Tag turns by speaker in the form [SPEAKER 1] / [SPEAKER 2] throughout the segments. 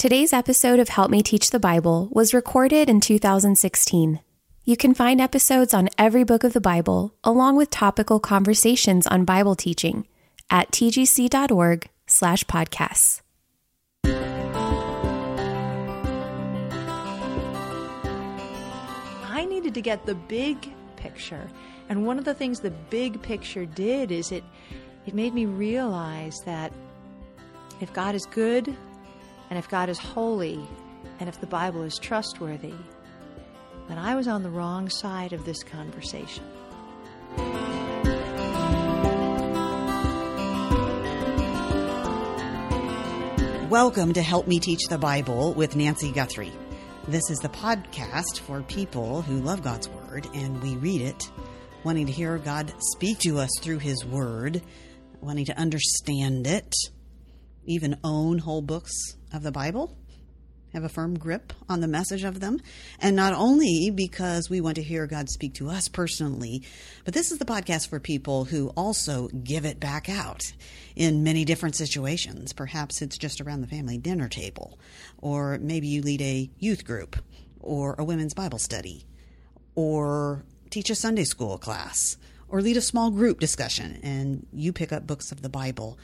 [SPEAKER 1] Today's episode of Help Me Teach the Bible was recorded in 2016. You can find episodes on every book of the Bible, along with topical conversations on Bible teaching at tgc.org slash podcasts.
[SPEAKER 2] I needed to get the big picture. And one of the things the big picture did is it it made me realize that if God is good and if God is holy and if the Bible is trustworthy, then I was on the wrong side of this conversation.
[SPEAKER 3] Welcome to Help Me Teach the Bible with Nancy Guthrie. This is the podcast for people who love God's Word and we read it, wanting to hear God speak to us through His Word, wanting to understand it, even own whole books of the Bible, have a firm grip on the message of them. And not only because we want to hear God speak to us personally, but this is the podcast for people who also give it back out in many different situations. Perhaps it's just around the family dinner table, or maybe you lead a youth group, or a women's Bible study, or teach a Sunday school class, or lead a small group discussion, and you pick up books of the Bible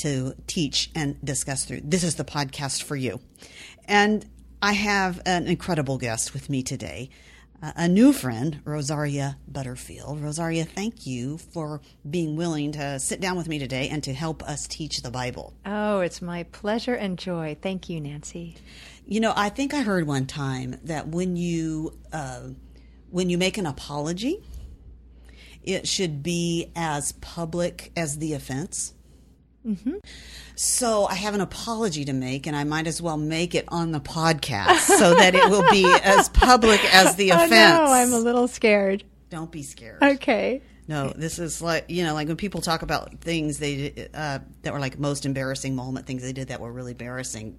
[SPEAKER 3] to teach and discuss through. This is the podcast for you. And I have an incredible guest with me today, uh, a new friend, Rosaria Butterfield. Rosaria, thank you for being willing to sit down with me today and to help us teach the Bible.
[SPEAKER 2] Oh, it's my pleasure and joy. Thank you, Nancy.
[SPEAKER 3] You know, I think I heard one time that when you uh, when you make an apology, it should be as public as the offense. Mm-hmm. So I have an apology to make, and I might as well make it on the podcast so that it will be as public as the offense.
[SPEAKER 2] Oh, no, I'm a little scared.
[SPEAKER 3] Don't be scared.
[SPEAKER 2] Okay.
[SPEAKER 3] No, this is like you know, like when people talk about things they uh, that were like most embarrassing moment, things they did that were really embarrassing.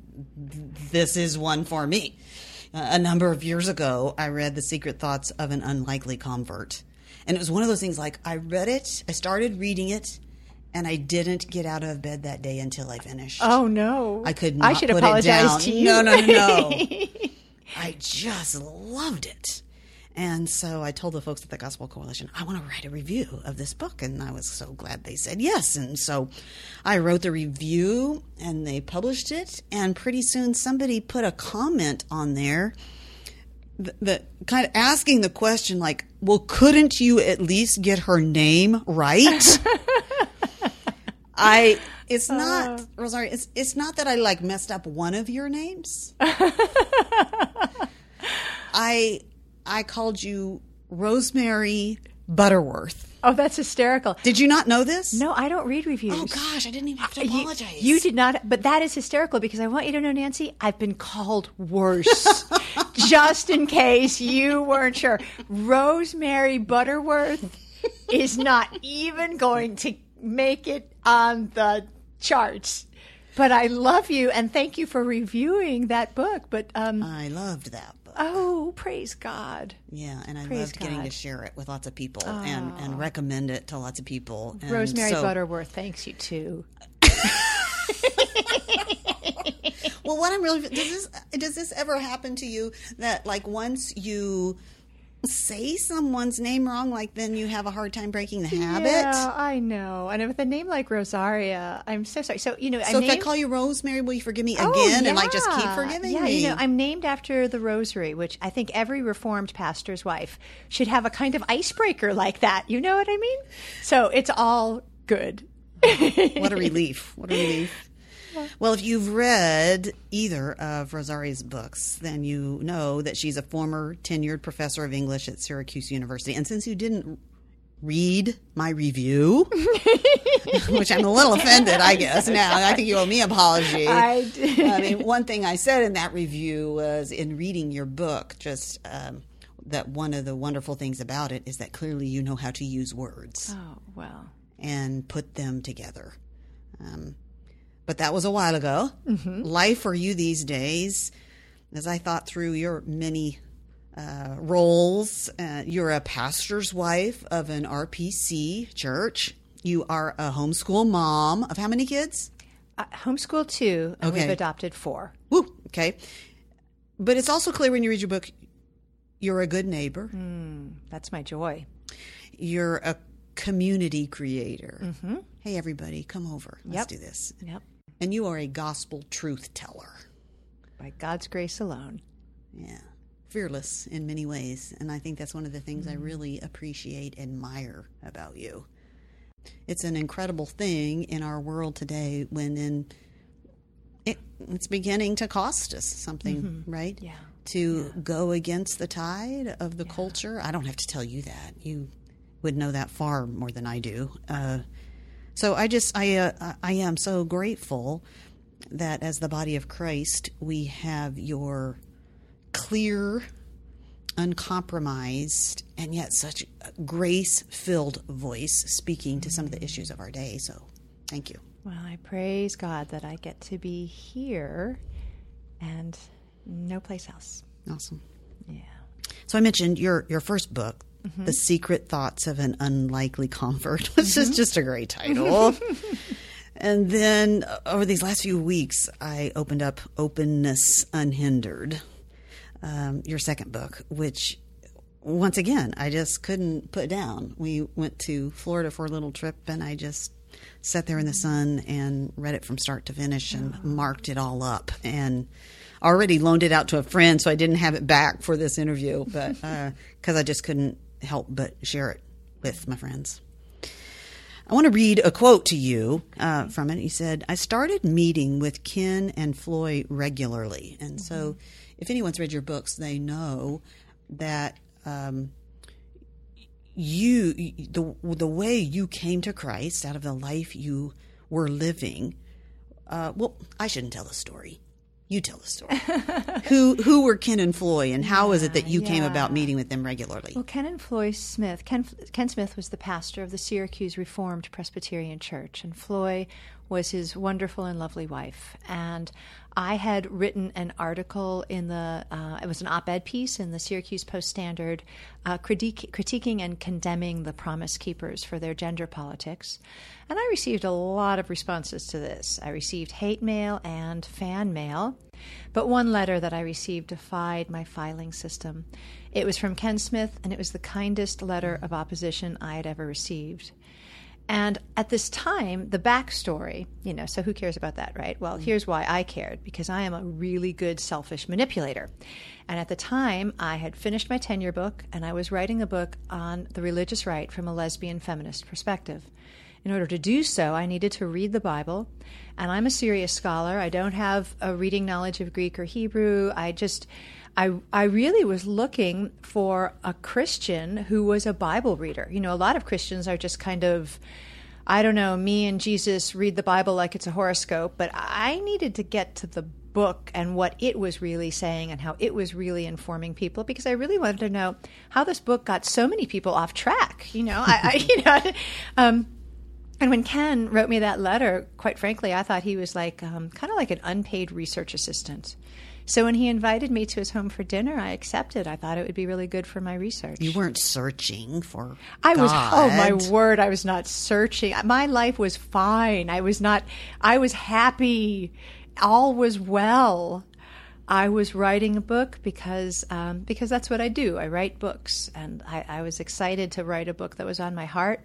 [SPEAKER 3] This is one for me. Uh, a number of years ago, I read The Secret Thoughts of an Unlikely Convert, and it was one of those things. Like I read it, I started reading it and I didn't get out of bed that day until I finished.
[SPEAKER 2] Oh no!
[SPEAKER 3] I could.
[SPEAKER 2] Not I should apologize to you.
[SPEAKER 3] No, no, no. I just loved it, and so I told the folks at the Gospel Coalition I want to write a review of this book, and I was so glad they said yes. And so I wrote the review, and they published it, and pretty soon somebody put a comment on there. That kind of asking the question like, well, couldn't you at least get her name right? I it's not uh, Rosario. It's it's not that I like messed up one of your names. I I called you Rosemary Butterworth.
[SPEAKER 2] Oh, that's hysterical.
[SPEAKER 3] Did you not know this?
[SPEAKER 2] No, I don't read reviews.
[SPEAKER 3] Oh gosh, I didn't even have to apologize.
[SPEAKER 2] You, you did not, but that is hysterical because I want you to know, Nancy, I've been called worse. just in case you weren't sure. Rosemary Butterworth is not even going to make it on the charts. But I love you and thank you for reviewing that book. But um,
[SPEAKER 3] I loved that book.
[SPEAKER 2] Oh, praise God!
[SPEAKER 3] Yeah, and I
[SPEAKER 2] praise
[SPEAKER 3] loved
[SPEAKER 2] God.
[SPEAKER 3] getting to share it with lots of people
[SPEAKER 2] oh.
[SPEAKER 3] and, and recommend it to lots of people. And
[SPEAKER 2] Rosemary
[SPEAKER 3] so,
[SPEAKER 2] Butterworth thanks you too.
[SPEAKER 3] well, what I'm really does this does this ever happen to you that like once you say someone's name wrong, like then you have a hard time breaking the habit.
[SPEAKER 2] Yeah, I know. And with a name like Rosaria, I'm so sorry. So you know,
[SPEAKER 3] so
[SPEAKER 2] I
[SPEAKER 3] if
[SPEAKER 2] named...
[SPEAKER 3] I call you Rosemary, will you forgive me
[SPEAKER 2] oh,
[SPEAKER 3] again
[SPEAKER 2] yeah.
[SPEAKER 3] and like just keep forgiving
[SPEAKER 2] yeah,
[SPEAKER 3] me?
[SPEAKER 2] you know, I'm named after the Rosary, which I think every Reformed pastor's wife should have a kind of icebreaker like that. You know what I mean? So it's all good.
[SPEAKER 3] what a relief! What a relief. Well, if you've read either of Rosaria's books, then you know that she's a former tenured professor of English at Syracuse University. And since you didn't read my review, which I'm a little offended, I guess now, I think you owe me an apology.
[SPEAKER 2] I did.
[SPEAKER 3] I mean, one thing I said in that review was in reading your book, just um, that one of the wonderful things about it is that clearly you know how to use words.
[SPEAKER 2] Oh, well.
[SPEAKER 3] And put them together. Um, but that was a while ago. Mm-hmm. Life for you these days, as I thought through your many uh, roles, uh, you're a pastor's wife of an RPC church. You are a homeschool mom of how many kids?
[SPEAKER 2] Uh, homeschool two, and
[SPEAKER 3] Okay.
[SPEAKER 2] we've adopted four.
[SPEAKER 3] Woo, Okay. But it's also clear when you read your book, you're a good neighbor.
[SPEAKER 2] That's my joy.
[SPEAKER 3] You're a community creator. Hey, everybody, come over. Let's
[SPEAKER 2] Yep.
[SPEAKER 3] do this.
[SPEAKER 2] Yep.
[SPEAKER 3] And you are a gospel truth teller.
[SPEAKER 2] By God's grace alone.
[SPEAKER 3] Yeah. Fearless in many ways. And I think that's one of the things I really appreciate, admire about you. It's an incredible thing in our world today when in it, it's beginning to cost us something, right?
[SPEAKER 2] Yeah.
[SPEAKER 3] To go against the tide of the culture. I don't have to tell you that. You would know that far more than I do. Uh, so I just I uh, I am so grateful that as the body of Christ we have your clear, uncompromised, and yet such grace-filled voice speaking to some of the issues of our day. So, thank you.
[SPEAKER 2] Well, I praise God that I get to be here and no place else.
[SPEAKER 3] Awesome.
[SPEAKER 2] Yeah.
[SPEAKER 3] So I mentioned your your first book, The Secret Thoughts of an Unlikely Convert, which is just a great title. and then uh, over these last few weeks, I opened up Openness Unhindered, um, your second book, which once again I just couldn't put down. We went to Florida for a little trip, and I just sat there in the sun and read it from start to finish and marked it all up and already loaned it out to a friend so i didn't have it back for this interview but because i just couldn't help but share it with my friends i want to read a quote to you uh, from it he said i started meeting with ken and Floy regularly and so if anyone's read your books they know that um, you the the way you came to Christ out of the life you were living. Uh, well, I shouldn't tell the story. You tell the story. who who were Ken and Floy, and how is it that you came about meeting with them regularly?
[SPEAKER 2] Well, Ken and Floy Smith, Ken, Ken Smith was the pastor of the Syracuse Reformed Presbyterian Church, and Floy was his wonderful and lovely wife. And I had written an article in the, uh, it was an op ed piece in the Syracuse Post Standard uh, critique, critiquing and condemning the Promise Keepers for their gender politics. And I received a lot of responses to this. I received hate mail and fan mail. But one letter that I received defied my filing system. It was from Ken Smith, and it was the kindest letter of opposition I had ever received. And at this time, the backstory, you know, so who cares about that, right? Well, mm. here's why I cared because I am a really good selfish manipulator. And at the time, I had finished my tenure book and I was writing a book on the religious right from a lesbian feminist perspective. In order to do so, I needed to read the Bible. And I'm a serious scholar. I don't have a reading knowledge of Greek or Hebrew. I just, I, I really was looking for a Christian who was a Bible reader. You know, a lot of Christians are just kind of, I don't know, me and Jesus read the Bible like it's a horoscope, but I needed to get to the book and what it was really saying and how it was really informing people because I really wanted to know how this book got so many people off track. You know, I, I you know, um, and when Ken wrote me that letter, quite frankly, I thought he was like um, kind of like an unpaid research assistant. So when he invited me to his home for dinner, I accepted. I thought it would be really good for my research.
[SPEAKER 3] You weren't searching for.
[SPEAKER 2] I was oh my word, I was not searching. My life was fine. I was not I was happy. All was well. I was writing a book because um, because that's what I do. I write books, and I, I was excited to write a book that was on my heart,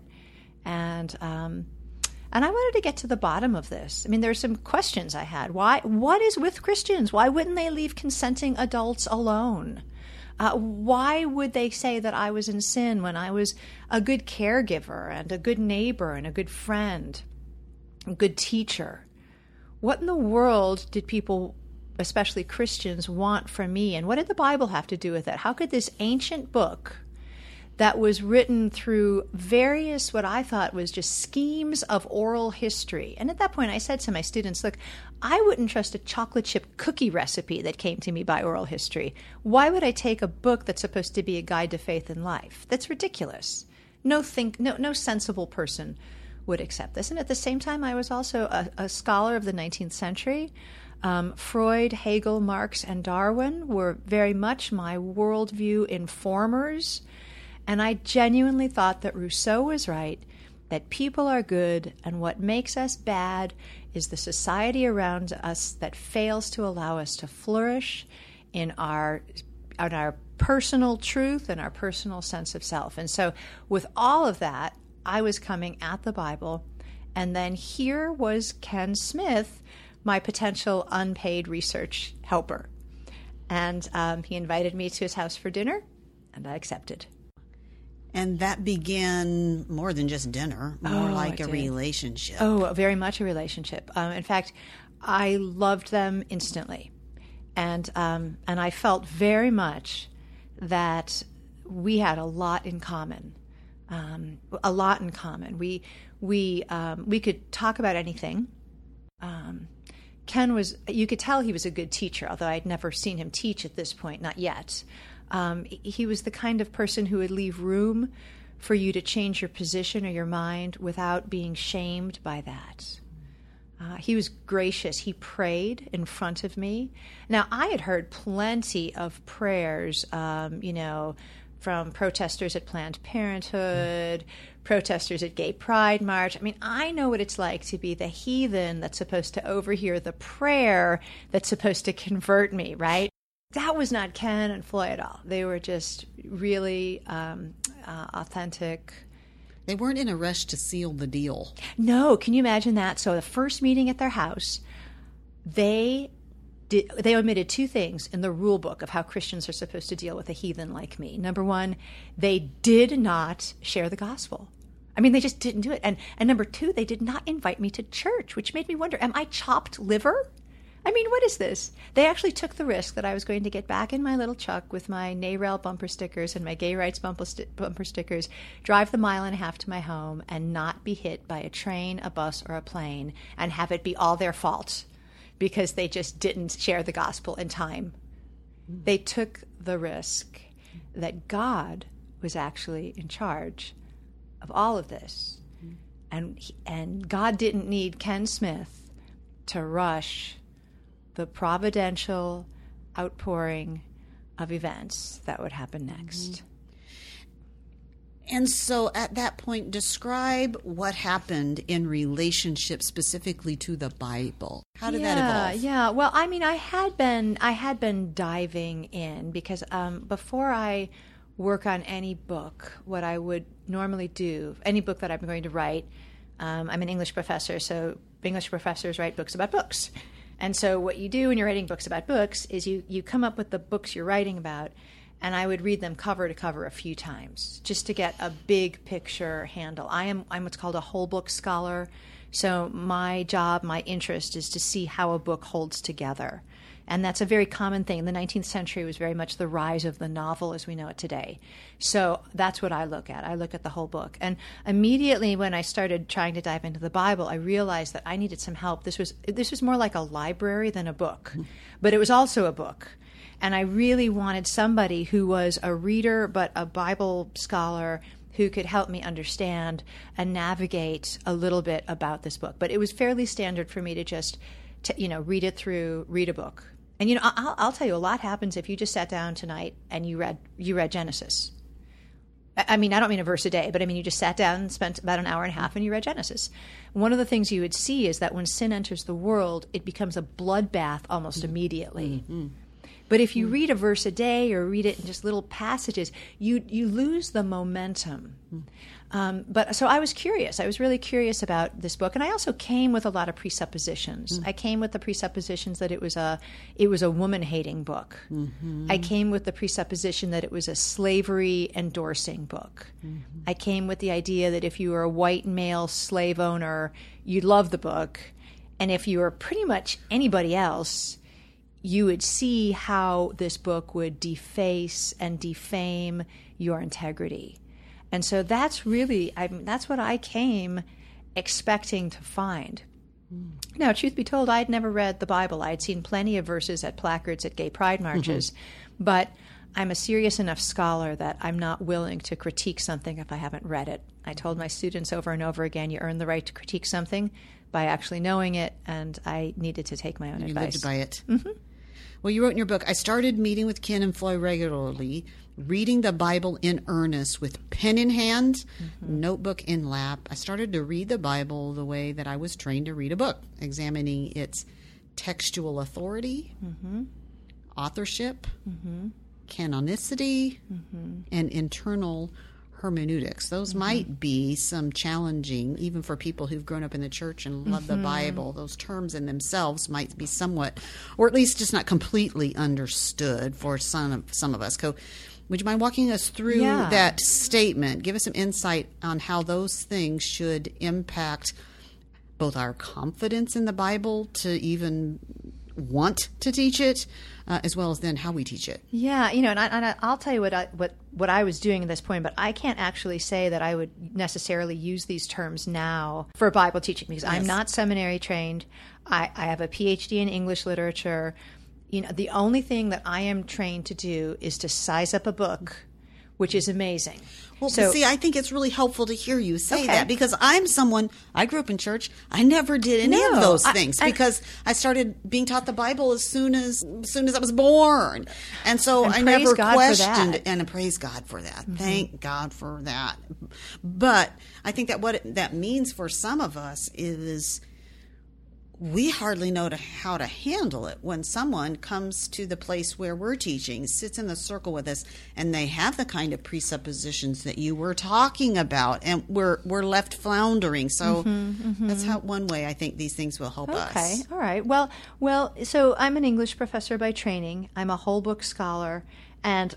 [SPEAKER 2] and um, and I wanted to get to the bottom of this. I mean, there are some questions I had. Why? What is with Christians? Why wouldn't they leave consenting adults alone? Uh, why would they say that I was in sin when I was a good caregiver and a good neighbor and a good friend, a good teacher? What in the world did people, especially Christians, want from me? And what did the Bible have to do with it? How could this ancient book that was written through various, what I thought was just schemes of oral history. And at that point, I said to my students, look, I wouldn't trust a chocolate chip cookie recipe that came to me by oral history. Why would I take a book that's supposed to be a guide to faith and life? That's ridiculous. No, think, no, no sensible person would accept this. And at the same time, I was also a, a scholar of the 19th century. Um, Freud, Hegel, Marx, and Darwin were very much my worldview informers. And I genuinely thought that Rousseau was right that people are good, and what makes us bad is the society around us that fails to allow us to flourish in our our personal truth and our personal sense of self. And so with all of that, I was coming at the Bible and then here was Ken Smith, my potential unpaid research helper. And um, he invited me to his house for dinner, and I accepted.
[SPEAKER 3] And that began more than just dinner, more
[SPEAKER 2] Oh,
[SPEAKER 3] like a relationship.
[SPEAKER 2] Oh, very much a relationship. Um, in fact, I loved them instantly, and um, and I felt very much that we had a lot in common, um, a lot in common. We we um, we could talk about anything. Um, Ken was you could tell he was a good teacher, although I'd never seen him teach at this point, not yet. Um, he was the kind of person who would leave room for you to change your position or your mind without being shamed by that. Uh, he was gracious. He prayed in front of me. Now, I had heard plenty of prayers, um, you know, from protesters at Planned Parenthood, protesters at Gay Pride March. I mean, I know what it's like to be the heathen that's supposed to overhear the prayer that's supposed to convert me, right? That was not Ken and Floy at all. They were just really um, uh, authentic.
[SPEAKER 3] They weren't in a rush to seal the deal.
[SPEAKER 2] No, can you imagine that? So the first meeting at their house, they did, they omitted two things in the rule book of how Christians are supposed to deal with a heathen like me. Number one, they did not share the gospel. I mean, they just didn't do it. And and number two, they did not invite me to church, which made me wonder: Am I chopped liver? I mean, what is this? They actually took the risk that I was going to get back in my little truck with my NARAL bumper stickers and my gay rights bumper, sti- bumper stickers, drive the mile and a half to my home, and not be hit by a train, a bus, or a plane, and have it be all their fault because they just didn't share the gospel in time. They took the risk that God was actually in charge of all of this. And, and God didn't need Ken Smith to rush the providential outpouring of events that would happen next.
[SPEAKER 3] And so at that point, describe what happened in relationship specifically to the Bible. How did
[SPEAKER 2] yeah,
[SPEAKER 3] that evolve?
[SPEAKER 2] Yeah, well, I mean, I had been I had been diving in because um, before I work on any book, what I would normally do, any book that I'm going to write, um, I'm an English professor, so English professors write books about books. And so what you do when you're writing books about books is you, you come up with the books you're writing about, and I would read them cover to cover a few times just to get a big picture handle. I am I'm what's called a whole book scholar. So my job, my interest is to see how a book holds together. And that's a very common thing. The 19th century was very much the rise of the novel as we know it today. So that's what I look at. I look at the whole book. And immediately when I started trying to dive into the Bible, I realized that I needed some help. This was this was more like a library than a book. But it was also a book. And I really wanted somebody who was a reader but a Bible scholar who could help me understand and navigate a little bit about this book. But it was fairly standard for me to just, to, you know, read it through, read a book. And you know, I'll, I'll tell you, a lot happens if you just sat down tonight and you read you read Genesis. I mean, I don't mean a verse a day, but I mean, you just sat down and spent about an hour and a half and you read Genesis. One of the things you would see is that when sin enters the world, it becomes a bloodbath almost mm. immediately. Mm. Mm. But if you read a verse a day or read it in just little passages, you you lose the momentum. Um, but so I was curious. I was really curious about this book, and I also came with a lot of presuppositions. Mm. I came with the presuppositions that it was a it was a woman hating book. Mm-hmm. I came with the presupposition that it was a slavery endorsing book. Mm-hmm. I came with the idea that if you were a white male slave owner, you'd love the book, and if you were pretty much anybody else, you would see how this book would deface and defame your integrity. And so that's really, I mean, that's what I came expecting to find. Now, truth be told, I had never read the Bible. I had seen plenty of verses at placards at gay pride marches, but I'm a serious enough scholar that I'm not willing to critique something if I haven't read it. I told my students over and over again, you earn the right to critique something by actually knowing it, and I needed to take my own
[SPEAKER 3] You
[SPEAKER 2] advice.
[SPEAKER 3] lived by it. Mm-hmm. Well, you wrote in your book, I started meeting with Ken and Floy regularly reading the Bible in earnest with pen in hand, mm-hmm. notebook in lap. I started to read the Bible the way that I was trained to read a book, examining its textual authority, mm-hmm. authorship, mm-hmm. canonicity, and internal hermeneutics. Those might be some challenging, even for people who've grown up in the church and love the Bible. Those terms in themselves might be somewhat, or at least just not completely understood for some of, some of us. Co- would you mind walking us through
[SPEAKER 2] Yeah.
[SPEAKER 3] that statement? Give us some insight on how those things should impact both our confidence in the Bible to even want to teach it, uh, as well as then how we teach it.
[SPEAKER 2] Yeah, you know, and, I, and I, I'll tell you what I, what what I was doing at this point, but I can't actually say that I would necessarily use these terms now for Bible teaching because I'm not seminary trained. I, I have a PhD in English literature. You know, the only thing that I am trained to do is to size up a book, which is amazing.
[SPEAKER 3] Well,
[SPEAKER 2] so
[SPEAKER 3] see, I think it's really helpful to hear you say
[SPEAKER 2] Okay.
[SPEAKER 3] that because I'm someone, I grew up in church. I never did any
[SPEAKER 2] No,
[SPEAKER 3] of those
[SPEAKER 2] I-
[SPEAKER 3] things
[SPEAKER 2] I-
[SPEAKER 3] because I started being taught the Bible as soon as, as soon as I was born. And so
[SPEAKER 2] And
[SPEAKER 3] I never
[SPEAKER 2] God
[SPEAKER 3] questioned and praise God for that. Mm-hmm. Thank God for that. But I think that what it, that means for some of us is we hardly know to, how to handle it when someone comes to the place where we're teaching, sits in the circle with us, and they have the kind of presuppositions that you were talking about, and we're we're left floundering. So that's how one way I think these things will help
[SPEAKER 2] Mm-hmm, Okay,
[SPEAKER 3] us.
[SPEAKER 2] all right. Well, well, so I'm an English professor by training. I'm a whole book scholar, and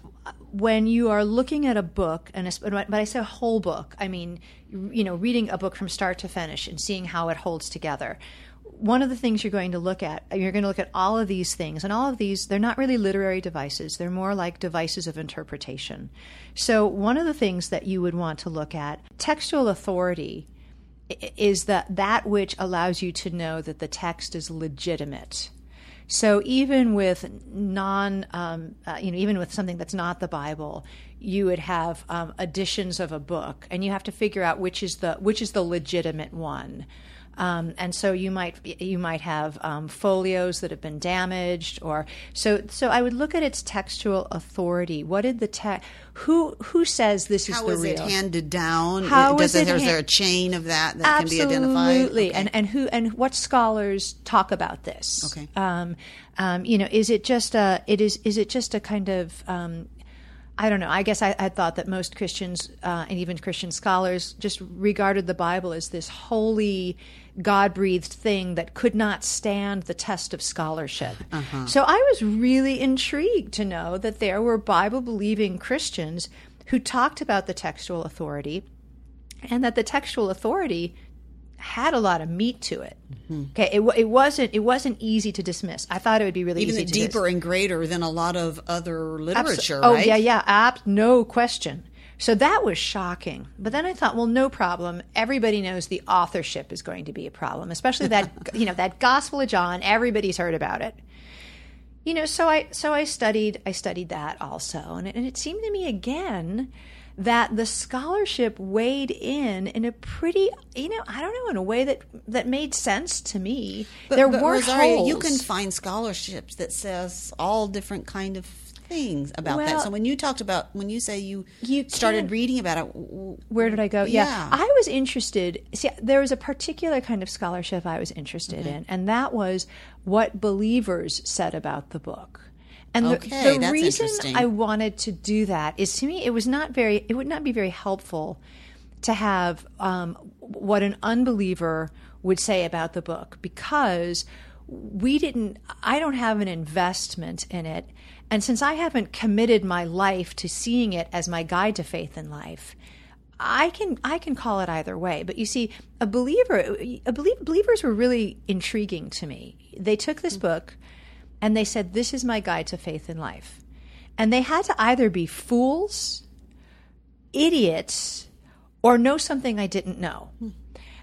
[SPEAKER 2] when you are looking at a book, and but I say whole book, I mean, you know, reading a book from start to finish and seeing how it holds together. One of the things you're going to look at, you're going to look at all of these things, and all of these, they're not really literary devices. They're more like devices of interpretation. So, one of the things that you would want to look at, textual authority, is that that which allows you to know that the text is legitimate. So even with non, um, uh, you know, even with something that's not the Bible, you would have um, editions of a book, and you have to figure out which is the which is the legitimate one. Um, and so you might you might have um, folios that have been damaged, or so. So I would look at its textual authority. What did the text? Who who says this is
[SPEAKER 3] How
[SPEAKER 2] the
[SPEAKER 3] is
[SPEAKER 2] real?
[SPEAKER 3] it handed down?
[SPEAKER 2] How
[SPEAKER 3] Does
[SPEAKER 2] is
[SPEAKER 3] it,
[SPEAKER 2] it
[SPEAKER 3] is there a chain of that that can be identified?
[SPEAKER 2] Absolutely.
[SPEAKER 3] Okay.
[SPEAKER 2] And and who and what scholars talk about this?
[SPEAKER 3] Okay.
[SPEAKER 2] Um, um, you know, is it just a it is is it just a kind of um, I don't know. I guess I, I thought that most Christians uh, and even Christian scholars just regarded the Bible as this holy, God breathed thing that could not stand the test of scholarship.
[SPEAKER 3] Uh-huh.
[SPEAKER 2] So I was really intrigued to know that there were Bible believing Christians who talked about the textual authority and that the textual authority had a lot of meat to it. Okay, it, it wasn't it wasn't easy to dismiss. I thought it would be really
[SPEAKER 3] Even
[SPEAKER 2] easy to
[SPEAKER 3] deeper and greater than a lot of other literature,
[SPEAKER 2] Oh
[SPEAKER 3] right?
[SPEAKER 2] yeah, yeah, ab- no question. So that was shocking. But then I thought, well, no problem. Everybody knows the authorship is going to be a problem, especially that you know that Gospel of John. Everybody's heard about it. You know, so I so I studied I studied that also, and it, and it seemed to me again that the scholarship weighed in in a pretty you know I don't know in a way that that made sense to me. there
[SPEAKER 3] but
[SPEAKER 2] were
[SPEAKER 3] Rosaria,
[SPEAKER 2] holes.
[SPEAKER 3] you can find scholarships that says all different kind of things about that. So when you talked about when you say you,
[SPEAKER 2] You
[SPEAKER 3] started reading about it,
[SPEAKER 2] Where did I go? Yeah.
[SPEAKER 3] Yeah.
[SPEAKER 2] I was interested. See, there was a particular kind of scholarship I was interested in, and that was what believers said about the book. And the,
[SPEAKER 3] Okay,
[SPEAKER 2] reason. I wanted to do that is to me, it was not very, it would not be very helpful to have um, what an unbeliever would say about the book because we didn't, I don't have an investment in it. And since I haven't committed my life to seeing it as my guide to faith in life, I can I can call it either way. But you see, a believer, a belie- believers were really intriguing to me. They took this mm. book, and they said, "This is my guide to faith in life," and they had to either be fools, idiots, or know something I didn't know. Hmm.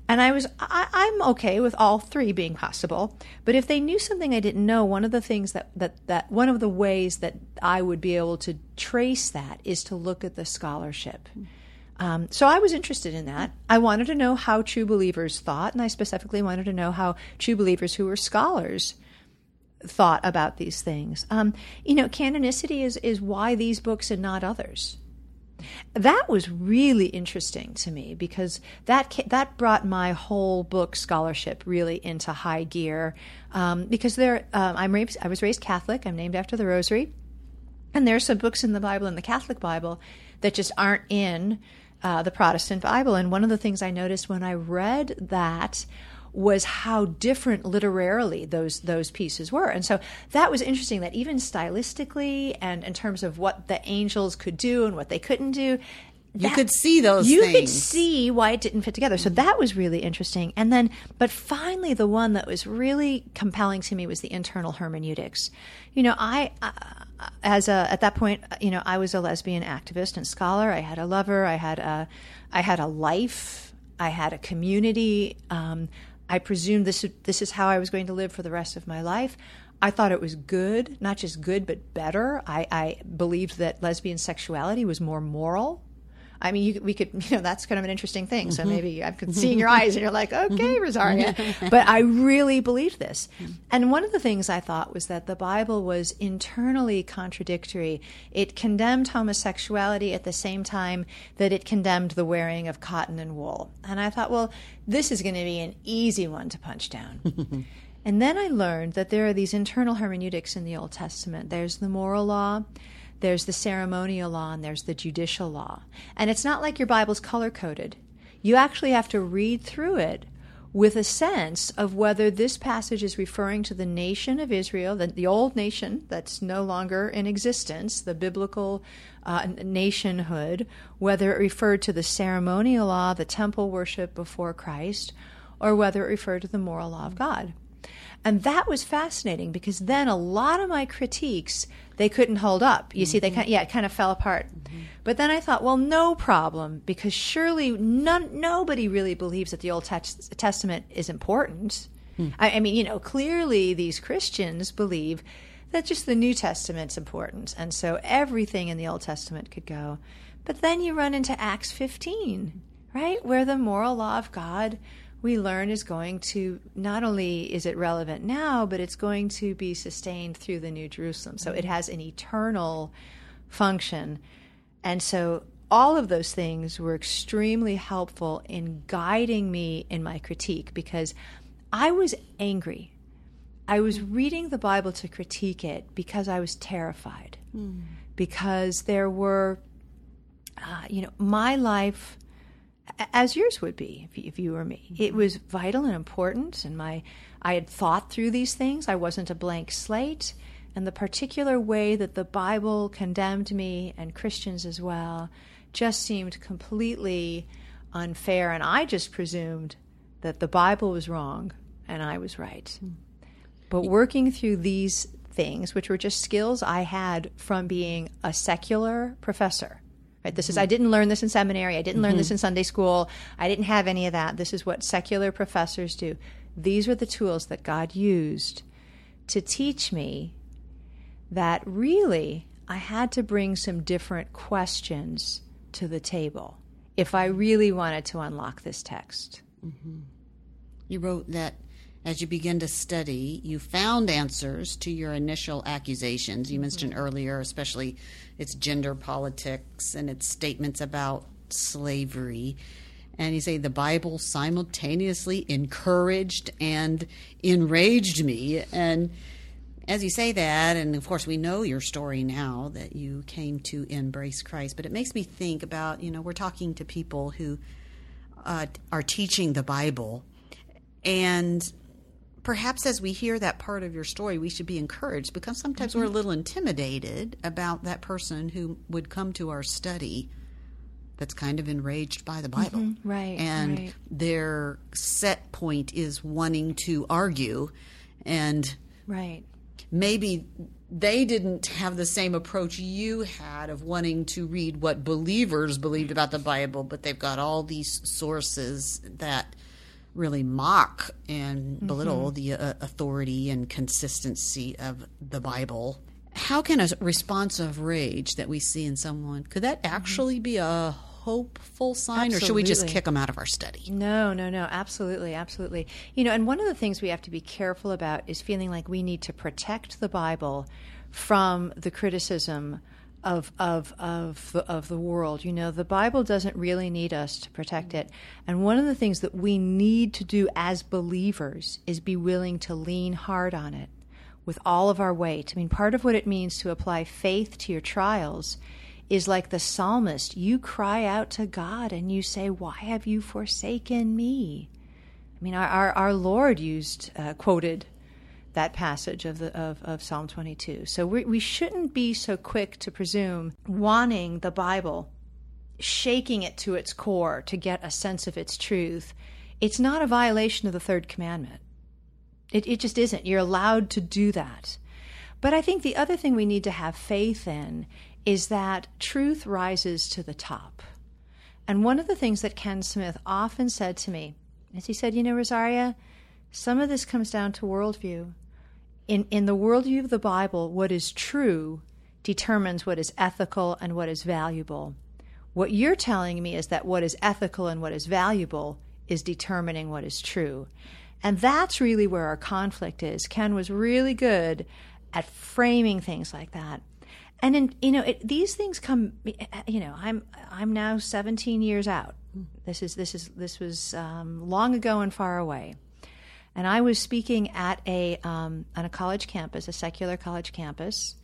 [SPEAKER 2] And I was, I, I'm okay with all three being possible. But if they knew something I didn't know, one of the things that, that, that, one of the ways that I would be able to trace that is to look at the scholarship. Um, so I was interested in that. I wanted to know how true believers thought, and I specifically wanted to know how true believers who were scholars thought about these things. Um, you know, canonicity is is why these books and not others. That was really interesting to me because that that brought my whole book scholarship really into high gear. Um, because there, um, I'm raised, I was raised Catholic. I'm named after the Rosary, and there are some books in the Bible, in the Catholic Bible, that just aren't in uh, the Protestant Bible. And one of the things I noticed when I read that was how different literarily those those pieces were. And so that was interesting that even stylistically and in terms of what the angels could do and what they couldn't do,
[SPEAKER 3] you could see those
[SPEAKER 2] you
[SPEAKER 3] things.
[SPEAKER 2] could see why it didn't fit together. So that was really interesting. And then but finally the one that was really compelling to me was the internal hermeneutics. You know i uh, as a at that point you know i was a lesbian activist and scholar. I had a lover. I had a i had a life. I had a community. Um, I presumed this this is how I was going to live for the rest of my life. I thought it was good, not just good, but better. I, I believed that lesbian sexuality was more moral I mean, you, we could, you know, that's kind of an interesting thing. So mm-hmm. maybe I can see in your eyes and you're like, okay, mm-hmm. Rosaria. but I really believed this. And one of the things I thought was that the Bible was internally contradictory. It condemned homosexuality at the same time that it condemned the wearing of cotton and wool. And I thought, well, this is going to be an easy one to punch down. and then I learned that there are these internal hermeneutics in the Old Testament. There's the moral law there's the ceremonial law and there's the judicial law. And it's not like your Bible's color coded. You actually have to read through it with a sense of whether this passage is referring to the nation of Israel, the, the old nation that's no longer in existence, the biblical uh, nationhood, whether it referred to the ceremonial law, the temple worship before Christ, or whether it referred to the moral law of God. And that was fascinating because then a lot of my critiques they couldn't hold up. You mm-hmm. see, they kind of, yeah, it kind of fell apart. Mm-hmm. But then I thought, well, no problem, because surely none, nobody really believes that the Old Testament is important. Hmm. I, I mean, you know, clearly these Christians believe that just the New Testament's important, and so everything in the Old Testament could go. But then you run into Acts 15, right, where the moral law of God we learn is going to not only is it relevant now, but it's going to be sustained through the New Jerusalem. So it mm-hmm. has an eternal function. And so all of those things were extremely helpful in guiding me in my critique because I was angry. I was reading the Bible to critique it because I was terrified. Mm. Because there were, uh, you know, my life as yours would be if you, if you were me. Mm-hmm. It was vital and important, and my I had thought through these things. I wasn't a blank slate, and the particular way that the Bible condemned me and Christians as well just seemed completely unfair. And I just presumed that the Bible was wrong and I was right. Hmm. But working through these things, which were just skills I had from being a secular professor Right? This is I didn't learn this in seminary. I didn't learn mm-hmm. this in Sunday school. I didn't have any of that. This is what secular professors do. These were the tools that God used to teach me that really I had to bring some different questions to the table if I really wanted to unlock this text.
[SPEAKER 3] Mm-hmm. You wrote that as you begin to study, you found answers to your initial accusations. You mentioned mm-hmm. earlier, especially its gender politics and its statements about slavery. And you say the Bible simultaneously encouraged and enraged me. And as you say that, and of course we know your story now that you came to embrace Christ, but it makes me think about, you know, we're talking to people who uh, are teaching the Bible. And perhaps as we hear that part of your story, we should be encouraged because sometimes mm-hmm. we're a little intimidated about that person who would come to our study that's kind of enraged by the Bible.
[SPEAKER 2] Mm-hmm. Right.
[SPEAKER 3] And
[SPEAKER 2] right.
[SPEAKER 3] their set point is wanting to argue and
[SPEAKER 2] Right.
[SPEAKER 3] Maybe they didn't have the same approach you had of wanting to read what believers believed about the Bible, but they've got all these sources that really mock and mm-hmm. belittle the uh, authority and consistency of the Bible. How can a response of rage that we see in someone could that mm-hmm. actually be a hopeful sign, or should we just kick them out of our study?
[SPEAKER 2] No, no, no, absolutely, absolutely. You know, and one of the things we have to be careful about is feeling like we need to protect the Bible from the criticism of of of the, of the world. You know, the Bible doesn't really need us to protect it. And one of the things that we need to do as believers is be willing to lean hard on it with all of our weight. I mean, part of what it means to apply faith to your trials is like the psalmist. You cry out to God and you say, Why have you forsaken me? I mean, our, our, our Lord used, uh, quoted that passage of, the, of, of Psalm 22. So we, we shouldn't be so quick to presume wanting the Bible, shaking it to its core to get a sense of its truth. It's not a violation of the third commandment. It, it just isn't. You're allowed to do that. But I think the other thing we need to have faith in is that truth rises to the top. And one of the things that Ken Smith often said to me is he said, You know, Rosaria, some of this comes down to worldview. In, in the worldview of the Bible, what is true determines what is ethical and what is valuable. What you're telling me is that what is ethical and what is valuable is determining what is true. And that's really where our conflict is. Ken was really good at framing things like that. And in, you know, it, these things come. You know, I'm I'm now 17 years out. This is this is this was um, long ago and far away. And I was speaking at a um, on a college campus, a secular college campus,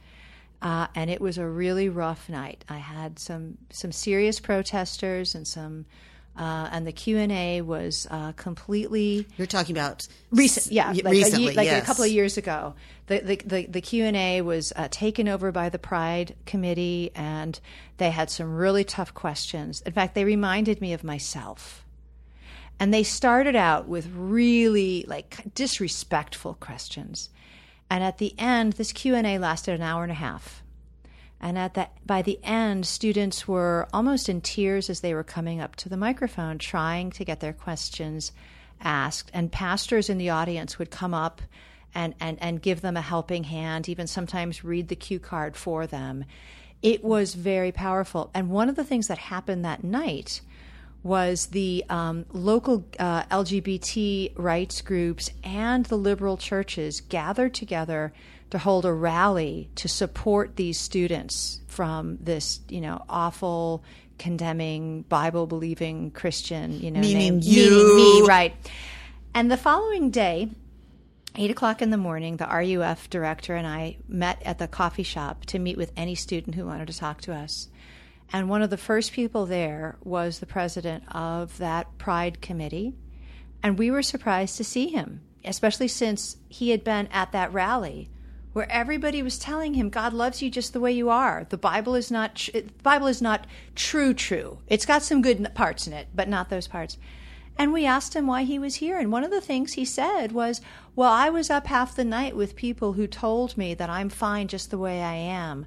[SPEAKER 2] uh, and it was a really rough night. I had some some serious protesters and some, uh, and the Q and A was uh, completely
[SPEAKER 3] You're talking about
[SPEAKER 2] recent. Yeah, like, a,
[SPEAKER 3] recently,
[SPEAKER 2] ye- like
[SPEAKER 3] yes.
[SPEAKER 2] a couple of years ago. The the the, the Q and A was uh, taken over by the Pride Committee, and they had some really tough questions. In fact, they reminded me of myself. And they started out with really like disrespectful questions. And at the end, this Q&A lasted an hour and a half. And at that by the end, students were almost in tears as they were coming up to the microphone trying to get their questions asked. And pastors in the audience would come up and, and, and give them a helping hand, even sometimes read the cue card for them. It was very powerful. And one of the things that happened that night was the um, local uh, LGBT rights groups and the liberal churches gathered together to hold a rally to support these students from this, you know, awful, condemning, Bible believing Christian, you know,
[SPEAKER 3] Meaning
[SPEAKER 2] named-
[SPEAKER 3] you.
[SPEAKER 2] meaning me, right? And the following day, eight o'clock in the morning, the RUF director and I met at the coffee shop to meet with any student who wanted to talk to us. And one of the first people there was the president of that Pride committee. And we were surprised to see him, especially since he had been at that rally where everybody was telling him God loves you just the way you are. The Bible is not tr- the Bible is not true true. It's got some good parts in it, but not those parts. And we asked him why he was here, and one of the things he said was, "Well, I was up half the night with people who told me that I'm fine just the way I am,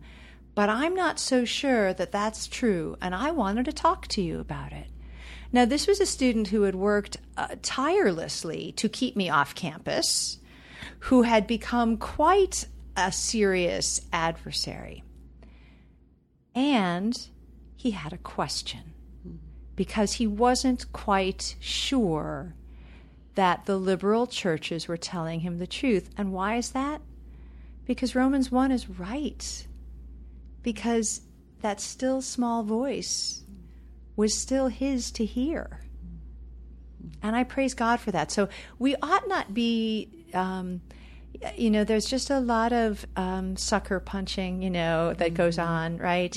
[SPEAKER 2] but I'm not so sure that that's true, and I wanted to talk to you about it." Now, this was a student who had worked uh, tirelessly to keep me off campus, who had become quite a serious adversary. And he had a question because he wasn't quite sure that the liberal churches were telling him the truth. And why is that? Because Romans 1 is right. Because that still small voice was still his to hear. And I praise God for that. So we ought not be, um, you know, there's just a lot of um, sucker punching, you know, that goes on, right?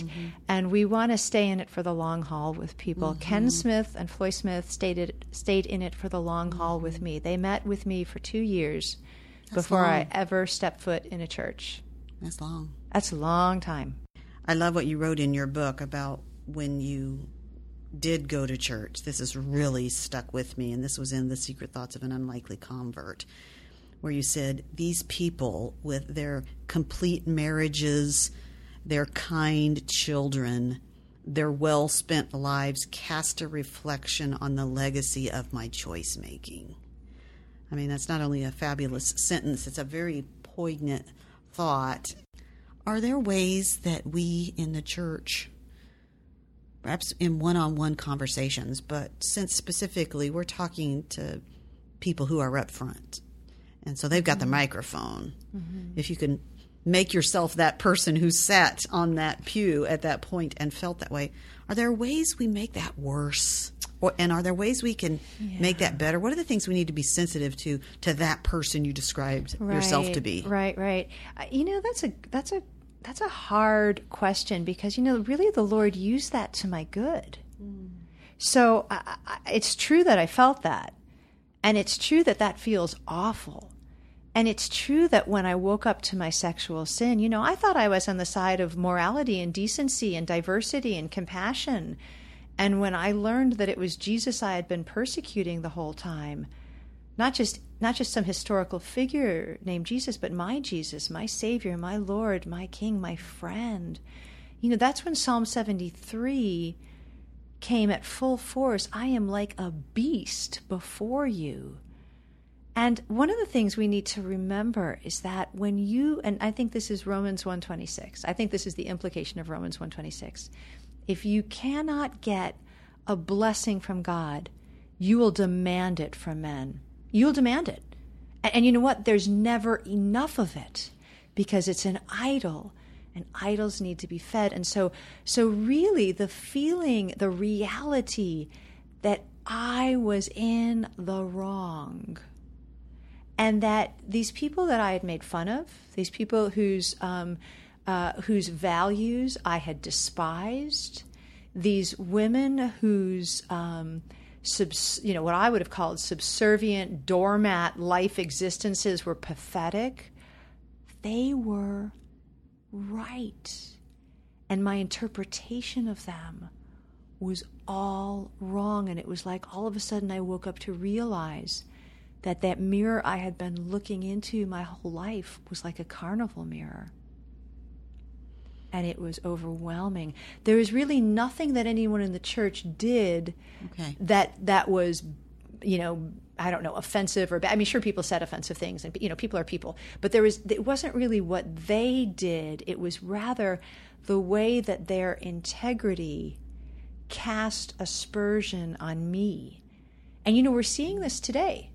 [SPEAKER 2] And we want to stay in it for the long haul with people. Ken Smith and Floy Smith stayed, stayed in it for the long haul with me. They met with me for two years before I ever stepped foot in a church.
[SPEAKER 3] That's long.
[SPEAKER 2] That's a long time.
[SPEAKER 3] I love what you wrote in your book about when you did go to church. This has really stuck with me, and this was in The Secret Thoughts of an Unlikely Convert, where you said, These people, with their complete marriages, their kind children, their well spent lives, cast a reflection on the legacy of my choice making. I mean, that's not only a fabulous sentence, it's a very poignant thought. Are there ways that we in the church perhaps in one on one conversations, but since specifically we're talking to people who are up front. And so they've got the microphone. If you can make yourself that person who sat on that pew at that point and felt that way, are there ways we make that worse? Or, and are there ways we can make that better? What are the things we need to be sensitive to to that person you described yourself to be?
[SPEAKER 2] Right, right. Uh, you know, that's a that's a that's a hard question because you know, really, the Lord used that to my good. So I, I, it's true that I felt that, and it's true that that feels awful. And it's true that when I woke up to my sexual sin, you know, I thought I was on the side of morality and decency and diversity and compassion. And when I learned that it was Jesus I had been persecuting the whole time, not just not just some historical figure named Jesus, but my Jesus, my Savior, my Lord, my King, my friend. You know, that's when Psalm 73 came at full force. I am like a beast before you. And one of the things we need to remember is that when you and I think this is Romans 126. I think this is the implication of Romans 126. If you cannot get a blessing from God, you will demand it from men. You'll demand it. And, and you know what? There's never enough of it because it's an idol and idols need to be fed. And so so really the feeling, the reality that I was in the wrong and that these people that I had made fun of, these people whose um, uh, whose values I had despised, these women whose um, subs, you know what I would have called subservient doormat life existences were pathetic. They were right, and my interpretation of them was all wrong. And it was like all of a sudden I woke up to realize that that mirror I had been looking into my whole life was like a carnival mirror. And it was overwhelming. There was really nothing that anyone in the church did
[SPEAKER 3] Okay.
[SPEAKER 2] that that was, you know, I don't know, offensive or bad. I mean, sure, people said offensive things, and you know, people are people. But there was, it wasn't really what they did. It was rather the way that their integrity cast aspersion on me. And you know, we're seeing this today.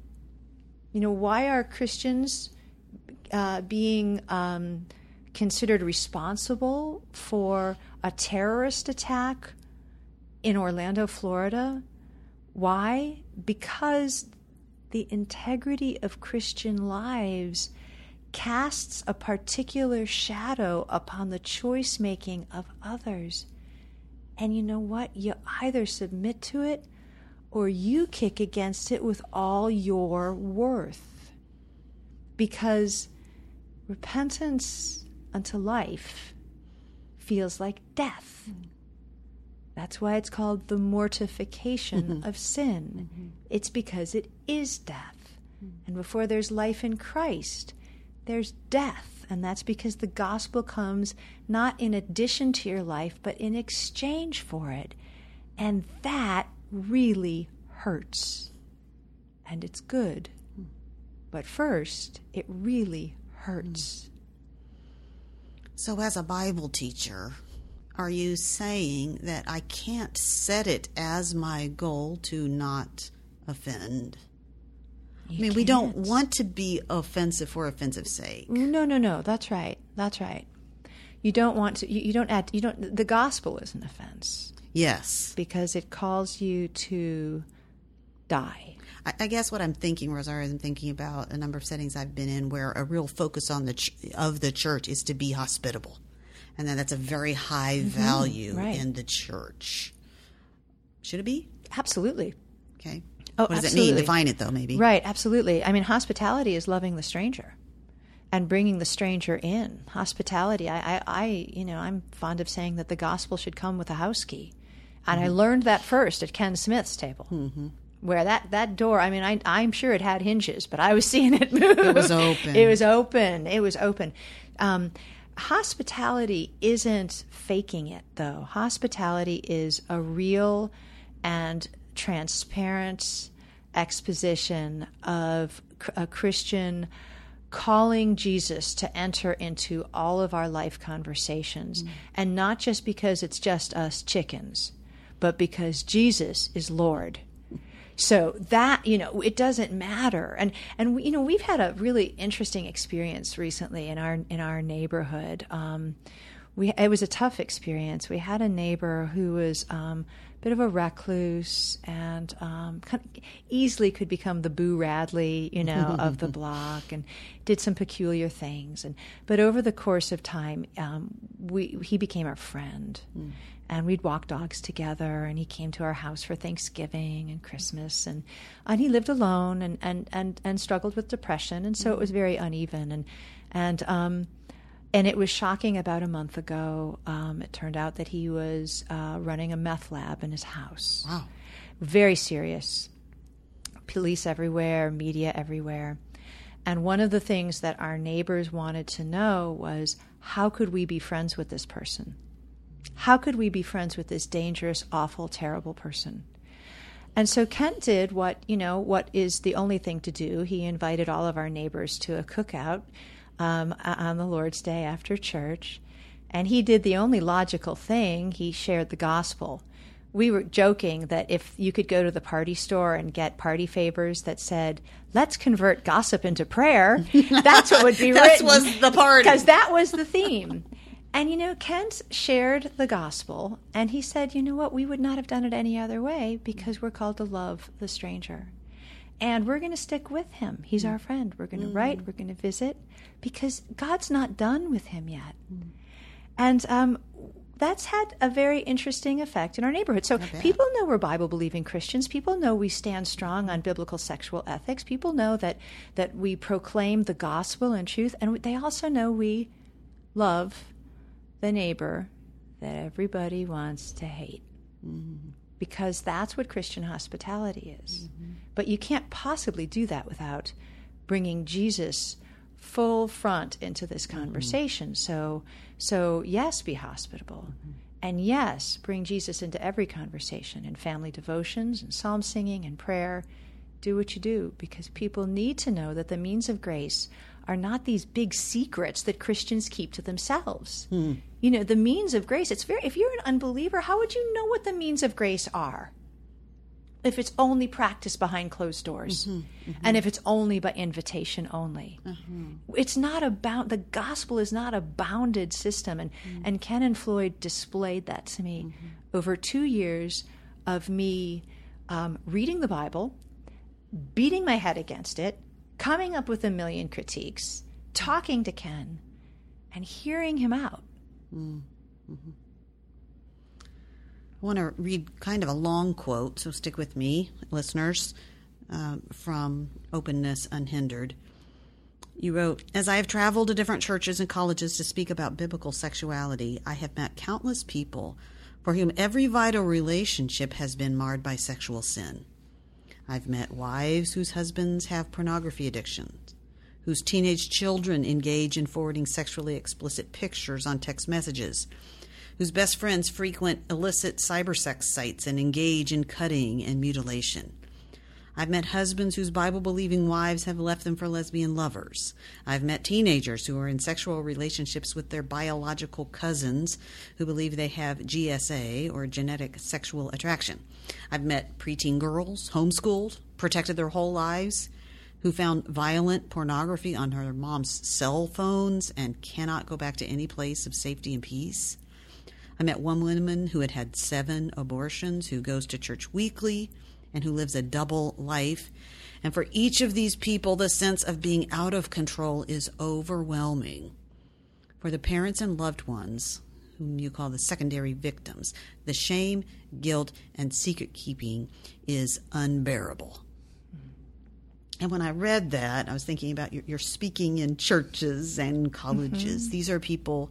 [SPEAKER 2] You know, why are Christians uh, being um, considered responsible for a terrorist attack in Orlando, Florida? Why? Because the integrity of Christian lives casts a particular shadow upon the choice making of others. And you know what? You either submit to it or you kick against it with all your worth. Because repentance unto life feels like death. That's why it's called the mortification mm-hmm. of sin. Mm-hmm. It's because it is death. Mm-hmm. And before there's life in Christ, there's death. And that's because the gospel comes not in addition to your life, but in exchange for it. And that really hurts. And it's good. Mm. But first, it really hurts. Mm.
[SPEAKER 3] So, as a Bible teacher, are you saying that I can't set it as my goal to not offend? I mean, we don't
[SPEAKER 2] can't.
[SPEAKER 3] want to be offensive for offensive sake.
[SPEAKER 2] No, no, no. That's right. That's right. You don't want to. You, you don't add. You don't. The gospel is an offense
[SPEAKER 3] Yes.
[SPEAKER 2] because it calls you to die.
[SPEAKER 3] I, I guess what I'm thinking, Rosaria, I'm thinking about a number of settings I've been in where a real focus on the ch- of the church is to be hospitable, and then that's a very high value
[SPEAKER 2] Mm-hmm. right.
[SPEAKER 3] in the church. Should it be?
[SPEAKER 2] Absolutely.
[SPEAKER 3] Okay.
[SPEAKER 2] Oh,
[SPEAKER 3] what does it mean?
[SPEAKER 2] absolutely.
[SPEAKER 3] Define it, though, maybe.
[SPEAKER 2] Right. Absolutely. I mean, hospitality is loving the stranger and bringing the stranger in. Hospitality. I, I, I you know, I'm fond of saying that the gospel should come with a house key, and
[SPEAKER 3] Mm-hmm.
[SPEAKER 2] I learned that first at Ken Smith's table. Where that, that door, I mean, I, I'm sure it had hinges, but I was seeing it move. It
[SPEAKER 3] was open.
[SPEAKER 2] It was open. It was open. Um, hospitality isn't faking it, though. Hospitality is a real and transparent exposition of a Christian calling Jesus to enter into all of our life conversations. And not just because it's just us chickens, but because Jesus is Lord. So that you know, it doesn't matter, and and we, you know, we've had a really interesting experience recently in our in our neighborhood. Um, we it was a tough experience. We had a neighbor who was um, bit of a recluse and um, kind of easily could become the Boo Radley, you know, of the block, and did some peculiar things. And but over the course of time, um, we he became our friend. Mm. And we'd walk dogs together, and he came to our house for Thanksgiving and Christmas, and and he lived alone and and and, and struggled with depression, and so mm. it was very uneven, and and um, and it was shocking about a month ago. Um, it turned out that he was uh, running a meth lab in his house.
[SPEAKER 3] Wow.
[SPEAKER 2] Very serious. Police everywhere, media everywhere. And one of the things that our neighbors wanted to know was how could we be friends with this person? How could we be friends with this dangerous, awful, terrible person? And so Kent did what, you know, what is the only thing to do. He invited all of our neighbors to a cookout um, on the Lord's Day after church. And he did the only logical thing he shared the gospel. We were joking that if you could go to the party store and get party favors that said, let's convert gossip into prayer, that's what would be
[SPEAKER 3] that
[SPEAKER 2] written.
[SPEAKER 3] was the party.
[SPEAKER 2] Because that was the theme. And you know, Kent shared the gospel and he said, you know what, we would not have done it any other way because we're called to love the stranger and we're going to stick with him. He's our friend. We're going to mm. write, we're going to visit, because God's not done with him yet. Mm. And um, that's had a very interesting effect in our neighborhood. So people know we're Bible believing Christians. People know we stand strong on biblical sexual ethics. People know that that we proclaim the gospel and truth, and they also know we love the neighbor that everybody wants to hate. Mm-hmm because that's what Christian hospitality is. Mm-hmm. But you can't possibly do that without bringing Jesus full front into this mm-hmm. conversation. Mm-hmm. So, so yes, be hospitable. Mm-hmm. And yes, bring Jesus into every conversation in family devotions and psalm singing and prayer. Do what you do because people need to know that the means of grace are not these big secrets that Christians keep to themselves. Mm. You know, the means of grace, it's very if you're an unbeliever, how would you know what the means of grace are? If it's only practiced behind closed doors mm-hmm, mm-hmm. and if it's only by invitation only. Mm-hmm. It's not about the gospel is not a bounded system and mm. and Ken and Floy displayed that to me mm-hmm. over 2 years of me um, reading the Bible, beating my head against it, coming up with a million critiques, talking to Ken, and hearing him out. Mm-hmm.
[SPEAKER 3] I want to read kind of a long quote, so stick with me, listeners, uh, from Openness Unhindered. You wrote, As I have traveled to different churches and colleges to speak about biblical sexuality, I have met countless people for whom every vital relationship has been marred by sexual sin. I've met wives whose husbands have pornography addictions, whose teenage children engage in forwarding sexually explicit pictures on text messages, whose best friends frequent illicit cybersex sites and engage in cutting and mutilation. I've met husbands whose Bible believing wives have left them for lesbian lovers. I've met teenagers who are in sexual relationships with their biological cousins who believe they have GSA or genetic sexual attraction. I've met preteen girls, homeschooled, protected their whole lives, who found violent pornography on her mom's cell phones and cannot go back to any place of safety and peace. I met one woman who had had seven abortions, who goes to church weekly, and who lives a double life. And for each of these people, the sense of being out of control is overwhelming. For the parents and loved ones, whom you call the secondary victims, the shame, guilt, and secret keeping is unbearable. And when I read that, I was thinking about your, your speaking in churches and colleges. Mm-hmm. These are people,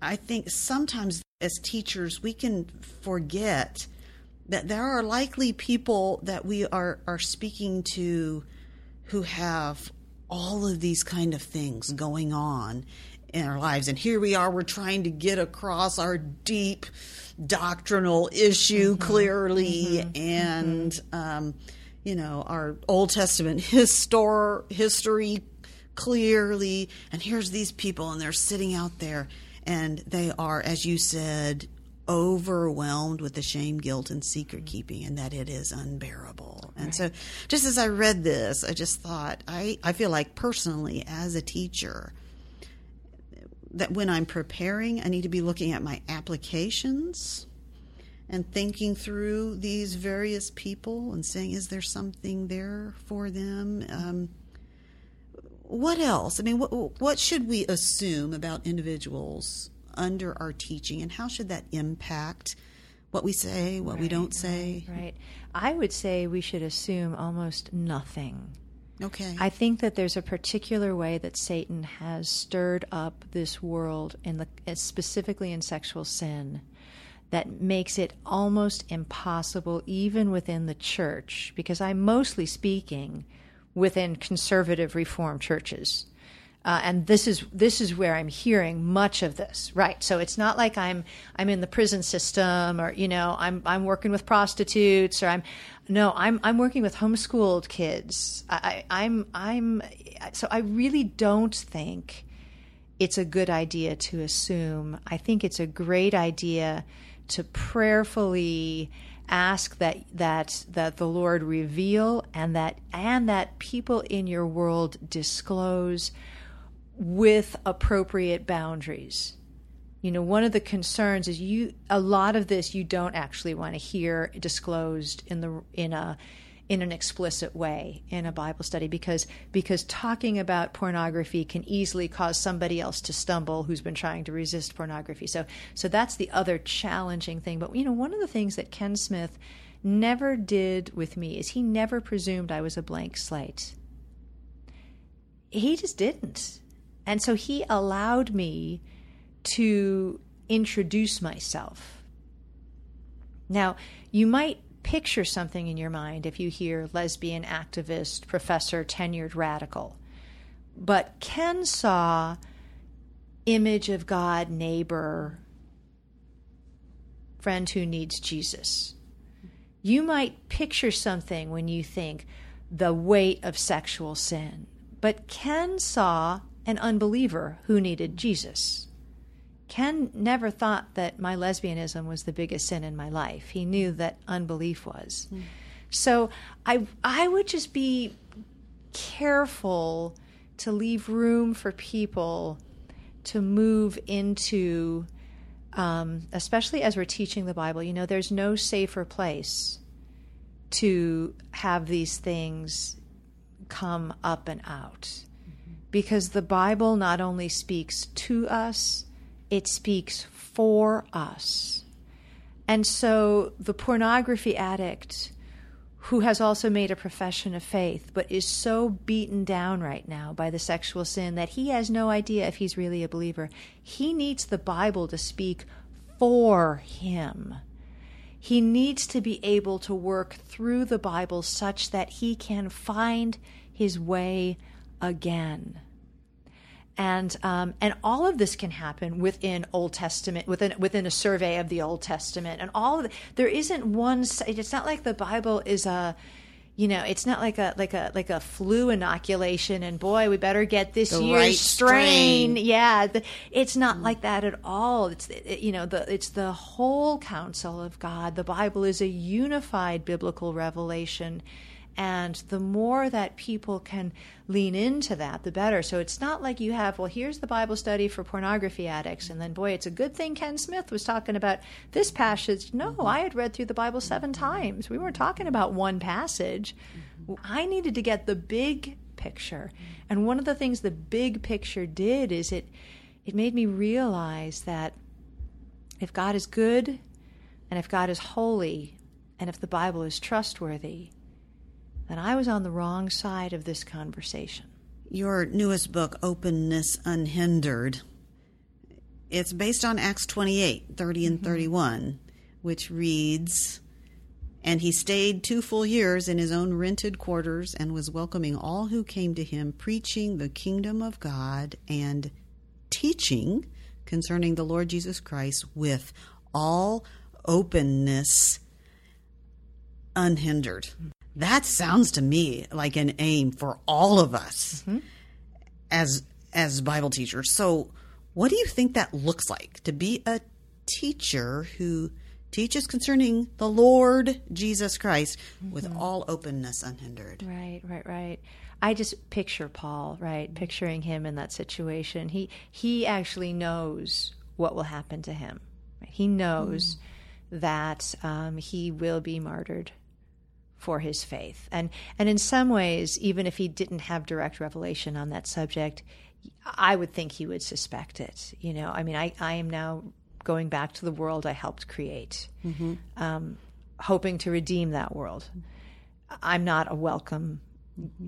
[SPEAKER 3] I think sometimes as teachers, we can forget that there are likely people that we are, are speaking to who have all of these kind of things going on in our lives. And here we are, we're trying to get across our deep doctrinal issue mm-hmm. clearly mm-hmm. and, mm-hmm. Um, you know, our Old Testament histor- history clearly. And here's these people, and they're sitting out there, and they are, as you said, overwhelmed with the shame, guilt, and secret keeping, and that it is unbearable. And right. so, just as I read this, I just thought, I, I feel like personally, as a teacher, that when I'm preparing, I need to be looking at my applications and thinking through these various people and saying, is there something there for them? Um, what else? I mean, what, what should we assume about individuals under our teaching, and how should that impact what we say, what right, we don't say?
[SPEAKER 2] Right, right. I would say we should assume almost nothing.
[SPEAKER 3] Okay.
[SPEAKER 2] I think that there's a particular way that Satan has stirred up this world, in the eh, specifically in sexual sin, that makes it almost impossible, even within the church. Because I'm mostly speaking within conservative reform churches. Uh, and this is this is where I'm hearing much of this, right? So it's not like I'm I'm in the prison system, or you know, I'm I'm working with prostitutes, or I'm no, I'm I'm working with homeschooled kids. I, I, I'm I'm so I really don't think it's a good idea to assume. I think it's a great idea to prayerfully ask that that that the Lord reveal and that and that people in your world disclose with appropriate boundaries. You know, one of the concerns is you a lot of this you don't actually want to hear disclosed in the in a in an explicit way in a Bible study because because talking about pornography can easily cause somebody else to stumble who's been trying to resist pornography. So so that's the other challenging thing. But you know, one of the things that Ken Smith never did with me is he never presumed I was a blank slate. He just didn't. And so he allowed me to introduce myself. Now, you might picture something in your mind if you hear lesbian activist, professor, tenured radical. But Ken saw image of God, neighbor, friend who needs Jesus. You might picture something when you think the weight of sexual sin. But Ken saw an unbeliever who needed Jesus. Ken never thought that my lesbianism was the biggest sin in my life. He knew that unbelief was. Mm. So I I would just be careful to leave room for people to move into um, especially as we're teaching the Bible, you know, there's no safer place to have these things come up and out. Because the Bible not only speaks to us, it speaks for us. And so the pornography addict who has also made a profession of faith but is so beaten down right now by the sexual sin that he has no idea if he's really a believer, he needs the Bible to speak for him. He needs to be able to work through the Bible such that he can find his way again and um, and all of this can happen within Old Testament within within a survey of the Old Testament and all of it. There isn't one. It's not like the Bible is a you know, it's not like a like a like a flu inoculation and boy, we better get this the year's right strain. strain. Yeah, the, it's not mm. like that at all. It's it, you know, the it's the whole counsel of God. The Bible is a unified biblical revelation and the more that people can lean into that, the better. So it's not like you have, well, here's the Bible study for pornography addicts, and then, boy, it's a good thing Ken Smith was talking about this passage. No, mm-hmm. I had read through the Bible seven times. We weren't talking about one passage. Mm-hmm. I needed to get the big picture. And one of the things the big picture did is it it made me realize that if God is good and if God is holy and if the Bible is trustworthy, that I was on the wrong side of this conversation.
[SPEAKER 3] Your newest book, Openness Unhindered, it's based on Acts 28 30 and mm-hmm. 31, which reads, And he stayed two full years in his own rented quarters and was welcoming all who came to him, preaching the kingdom of God and teaching concerning the Lord Jesus Christ with all openness unhindered. That sounds to me like an aim for all of us mm-hmm. as as Bible teachers. So, what do you think that looks like to be a teacher who teaches concerning the Lord Jesus Christ with
[SPEAKER 2] Mm-hmm.
[SPEAKER 3] all openness unhindered.
[SPEAKER 2] Right, right, right. I just picture Paul, right? Picturing him in that situation. He he actually knows what will happen to him. He knows that um, he will be martyred for his faith, and and in some ways, even if he didn't have direct revelation on that subject, I would think he would suspect it. You know, I mean, I I am now going back to the world I helped create, um, hoping to redeem that world. I'm not a welcome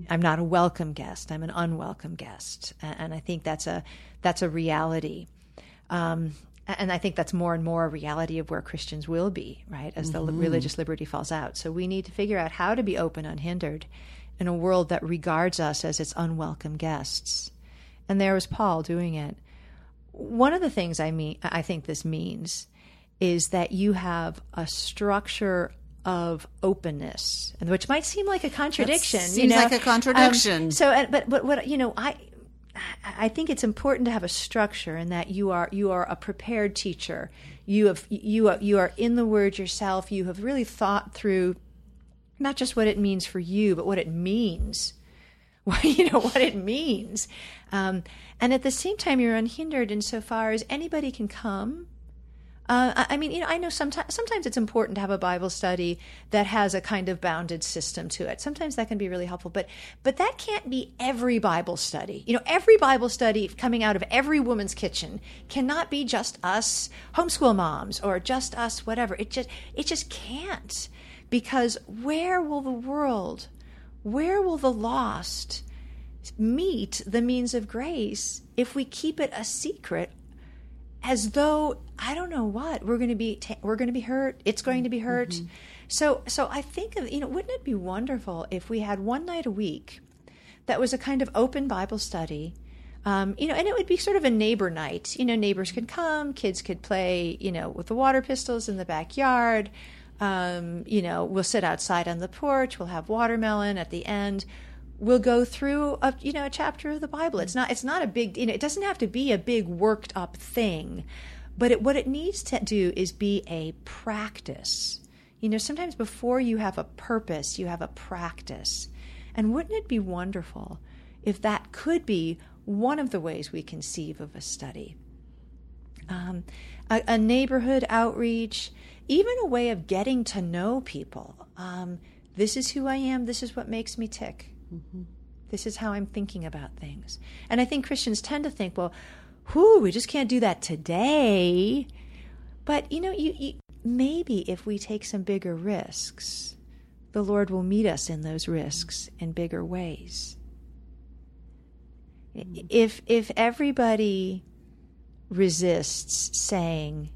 [SPEAKER 2] I'm not a welcome guest. I'm an unwelcome guest, A- and I think that's a that's a reality. Um, and I think that's more and more a reality of where Christians will be, right, as the li- religious liberty falls out. So we need to figure out how to be open, unhindered, in a world that regards us as its unwelcome guests. And there was Paul doing it. One of the things I mean, I think this means, is that you have a structure of openness, and which might seem like a contradiction. you
[SPEAKER 3] seems
[SPEAKER 2] know?
[SPEAKER 3] like a contradiction.
[SPEAKER 2] Um, so, uh, but but what you know, I I think it's important to have a structure in that you are you are a prepared teacher. You have you are you are in the word yourself. You have really thought through not just what it means for you, but what it means. you know what it means, um, and at the same time, you're unhindered insofar as anybody can come. Uh, I mean, you know, I know sometimes sometimes it's important to have a Bible study that has a kind of bounded system to it. Sometimes that can be really helpful, but but that can't be every Bible study. You know, every Bible study coming out of every woman's kitchen cannot be just us homeschool moms or just us whatever. It just it just can't because where will the world, where will the lost meet the means of grace if we keep it a secret as though I don't know what. We're going to be ta- we're going to be hurt. It's going to be hurt. So so I think of you know wouldn't it be wonderful if we had one night a week that was a kind of open Bible study? Um, you know and it would be sort of a neighbor night. You know neighbors could come kids could play you know with the water pistols in the backyard. Um, you know we'll sit outside on the porch. We'll have watermelon at the end. We'll go through a you know a chapter of the Bible. It's not it's not a big you know it doesn't have to be a big worked up thing, but it, what it needs to do is be a practice. You know, sometimes before you have a purpose, you have a practice. And wouldn't it be wonderful if that could be one of the ways we conceive of a study? Um, a, a neighborhood outreach, even a way of getting to know people. Um, this is who I am. This is what makes me tick. This is how I'm thinking about things. And I think Christians tend to think, well, whoo, we just can't do that today. But you know, you, you maybe if we take some bigger risks, the Lord will meet us in those risks in bigger ways. Hmm. If if everybody resists saying,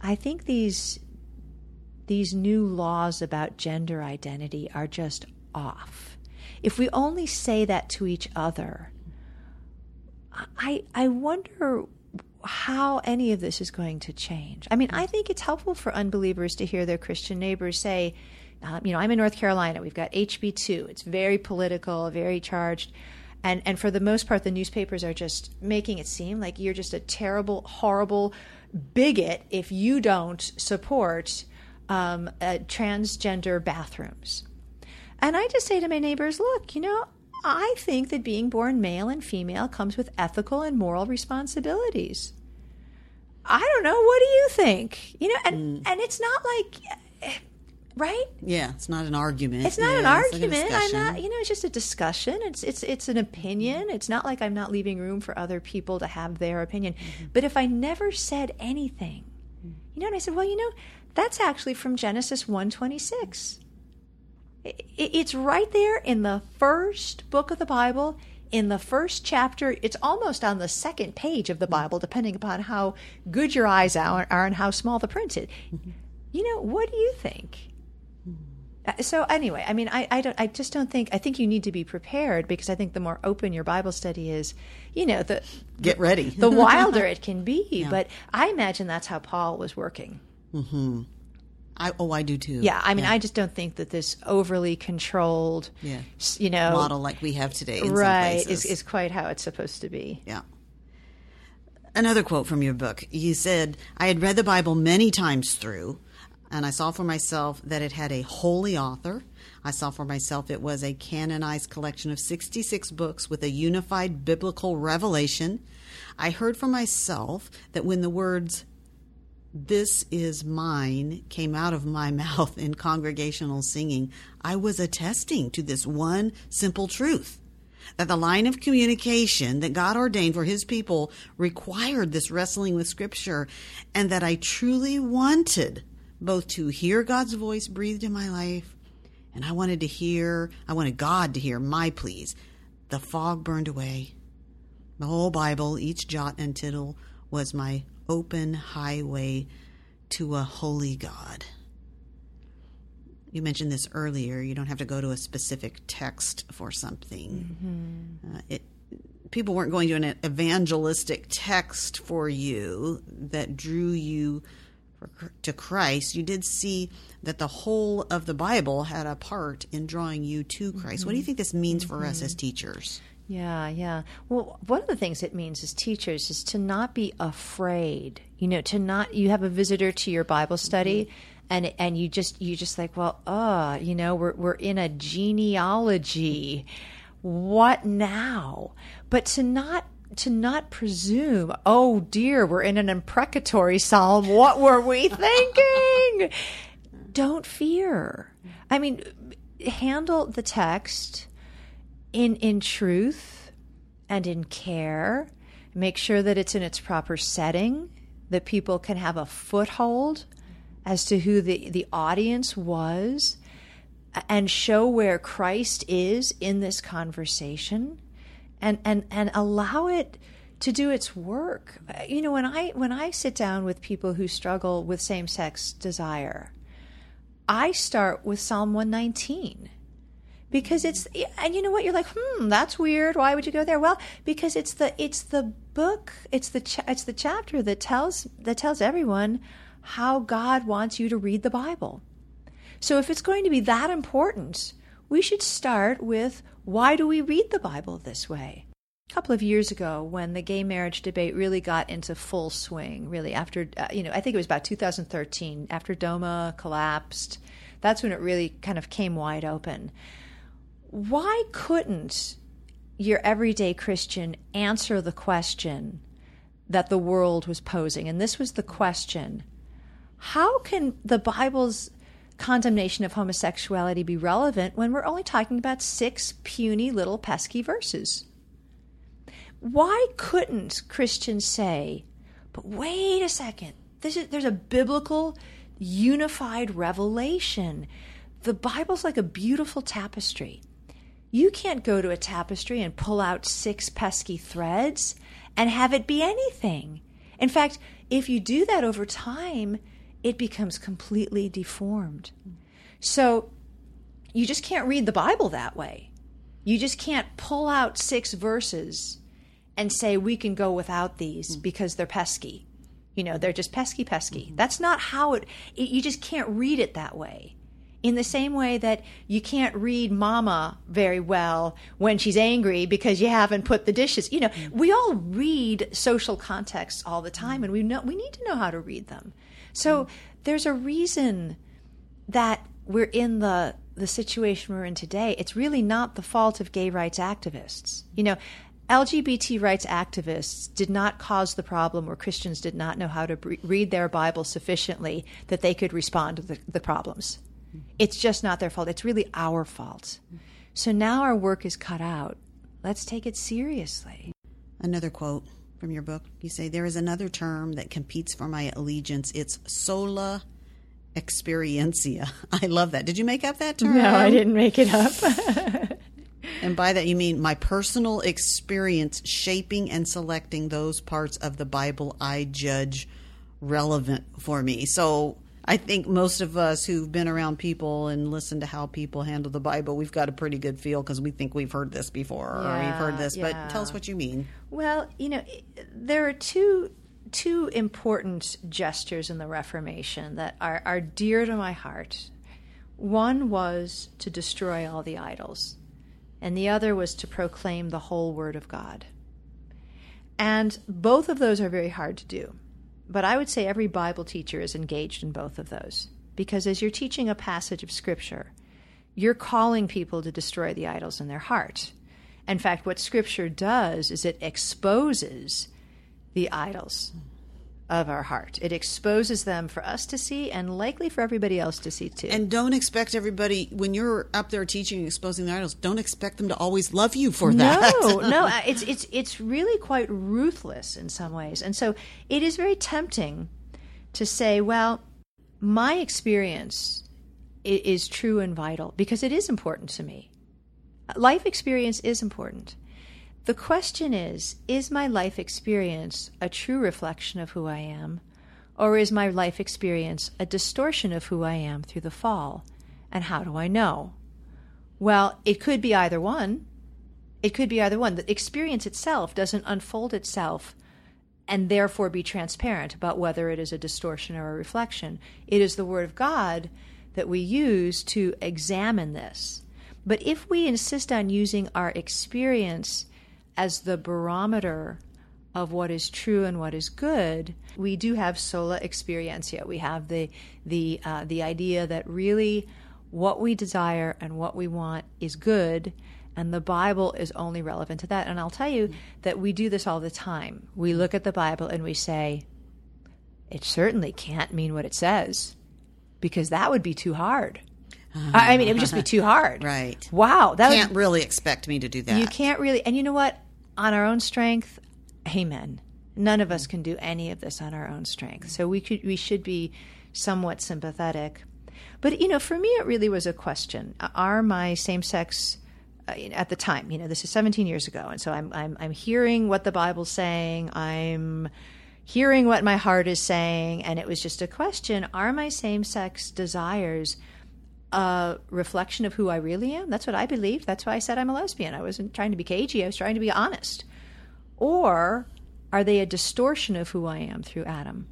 [SPEAKER 2] I think these these new laws about gender identity are just off. If we only say that to each other, I I wonder how any of this is going to change. I mean, I think it's helpful for unbelievers to hear their Christian neighbors say, um, you know, I'm in North Carolina. We've got HB2. It's very political, very charged. And, and for the most part, the newspapers are just making it seem like you're just a terrible, horrible bigot if you don't support um, uh, transgender bathrooms. And I just say to my neighbors, look, you know, I think that being born male and female comes with ethical and moral responsibilities. I don't know. What do you think? You know, and mm. and it's not like, right?
[SPEAKER 3] Yeah, it's not an argument.
[SPEAKER 2] It's not
[SPEAKER 3] Yeah,
[SPEAKER 2] an
[SPEAKER 3] it's like
[SPEAKER 2] argument. I'm not. You know, it's just a discussion. It's it's it's an opinion. It's not like I'm not leaving room for other people to have their opinion. Mm-hmm. But if I never said anything, mm. you know, and I said, well, you know, that's actually from Genesis one twenty six. It's right there in the first book of the Bible, in the first chapter. It's almost on the second page of the Bible, depending upon how good your eyes are, and how small the print is. You know, what do you think? Uh, So anyway, I mean, I, I don't, I just don't think. I think you need to be prepared because I think the more open your Bible study is, you know, the
[SPEAKER 3] Get ready.
[SPEAKER 2] the wilder it can be. But I imagine that's how Paul was working.
[SPEAKER 3] I, oh, I do too.
[SPEAKER 2] Yeah, I mean, I just don't think that this overly controlled,
[SPEAKER 3] Yeah.
[SPEAKER 2] you know,
[SPEAKER 3] model like we have today. In
[SPEAKER 2] right, is, is quite how it's supposed to be.
[SPEAKER 3] Yeah. Another quote from your book. You said, I had read the Bible many times through, and I saw for myself that it had a holy author. I saw for myself it was a canonized collection of 66 books with a unified biblical revelation. I heard for myself that when the words, This is mine, came out of my mouth in congregational singing, I was attesting to this one simple truth that the line of communication that God ordained for his people required this wrestling with scripture and that I truly wanted both to hear God's voice breathed in my life and I wanted to hear, I wanted God to hear my pleas. The fog burned away. The whole Bible, each jot and tittle, was my open highway to a holy God you mentioned this earlier. You don't have to go to a specific text for something. Mm-hmm. Uh, it, people weren't going to an evangelistic text for you that drew you to Christ. You did see that the whole of the Bible had a part in drawing you to Christ. Mm-hmm. What do you think this means mm-hmm. for us as mm-hmm. teachers?
[SPEAKER 2] Yeah, yeah. Well, one of the things it means as teachers is to not be afraid. You know, to not you have a visitor to your Bible study mm-hmm and and you just you just like well uh you know we're we're in a genealogy. What now? But to not to not presume oh dear we're in an imprecatory psalm. What were we thinking? Don't fear. I mean handle the text in in truth and in care make sure that it's in its proper setting that people can have a foothold as to who the, the audience was and show where Christ is in this conversation and, and, and allow it to do its work. You know, when I when I sit down with people who struggle with same-sex desire, I start with Psalm 119 because it's and you know what you're like hmm that's weird why would you go there well because it's the it's the book it's the cha- it's the chapter that tells that tells everyone how God wants you to read the Bible. So if it's going to be that important, we should start with why do we read the Bible this way? A couple of years ago, when the gay marriage debate really got into full swing, really after, uh, you know, I think it was about 2013, after DOMA collapsed, that's when it really kind of came wide open. Why couldn't your everyday Christian answer the question that the world was posing? And this was the question how can the Bible's condemnation of homosexuality be relevant when we're only talking about six puny little pesky verses? Why couldn't Christians say, but wait a second, is, there's a biblical unified revelation. The Bible's like a beautiful tapestry. You can't go to a tapestry and pull out six pesky threads and have it be anything. In fact, if you do that over time, it becomes completely deformed. So you just can't read the Bible that way. You just can't pull out six verses and say we can go without these mm. because they're pesky. You know, they're just pesky, pesky. Mm-hmm. That's not how it, it, you just can't read it that way. In the same way that you can't read mama very well when she's angry because you haven't put the dishes. You know, we all read social contexts all the time and we know we need to know how to read them. So there's a reason that we're in the the situation we're in today. It's really not the fault of gay rights activists. You know, LGBT rights activists did not cause the problem where Christians did not know how to read their Bible sufficiently that they could respond to the, the problems. It's just not their fault. It's really our fault. So now our work is cut out. Let's take it seriously.
[SPEAKER 3] Another quote from your book. You say, There is another term that competes for my allegiance. It's sola experientia. I love that. Did you make up that term?
[SPEAKER 2] No, I didn't make it up.
[SPEAKER 3] and by that, you mean my personal experience shaping and selecting those parts of the Bible I judge relevant for me. So, I think most of us who've been around people and listened to how people handle the Bible, we've got a pretty good feel because we think we've heard this before yeah, or we've heard this. Yeah. But tell us what you mean.
[SPEAKER 2] Well, you know, there are two two important gestures in the Reformation that are, are dear to my heart. One was to destroy all the idols, and the other was to proclaim the whole Word of God. And both of those are very hard to do. But I would say every Bible teacher is engaged in both of those. Because as you're teaching a passage of Scripture, you're calling people to destroy the idols in their heart. In fact, what Scripture does is it exposes the idols of our heart. It exposes them for us to see and likely for everybody else to see too.
[SPEAKER 3] And don't expect everybody when you're up there teaching and exposing the idols. Don't expect them to always love you for that.
[SPEAKER 2] No, no, uh, it's it's it's really quite ruthless in some ways, and so it is very tempting to say, well, my experience is true and vital because it is important to me. Life experience is important. The question is Is my life experience a true reflection of who I am, or is my life experience a distortion of who I am through the fall? And how do I know? Well, it could be either one. It could be either one. The experience itself doesn't unfold itself and therefore be transparent about whether it is a distortion or a reflection. It is the Word of God that we use to examine this. But if we insist on using our experience as the barometer of what is true and what is good, we do have sola experientia. We have the the uh, the idea that really what we desire and what we want is good, and the Bible is only relevant to that. And I'll tell you that we do this all the time. We look at the Bible and we say, it certainly can't mean what it says, because that would be too hard. I mean, it would just be too hard.
[SPEAKER 3] Right.
[SPEAKER 2] Wow.
[SPEAKER 3] That can't would, really expect me to do that.
[SPEAKER 2] You can't really. And you know what? On our own strength, amen. None of us can do any of this on our own strength. So we could, we should be somewhat sympathetic. But you know, for me, it really was a question: Are my same-sex uh, at the time? You know, this is 17 years ago, and so I'm I'm I'm hearing what the Bible's saying. I'm hearing what my heart is saying, and it was just a question: Are my same-sex desires? A reflection of who I really am. That's what I believed. That's why I said I'm a lesbian. I wasn't trying to be cagey, I was trying to be honest. Or are they a distortion of who I am through Adam?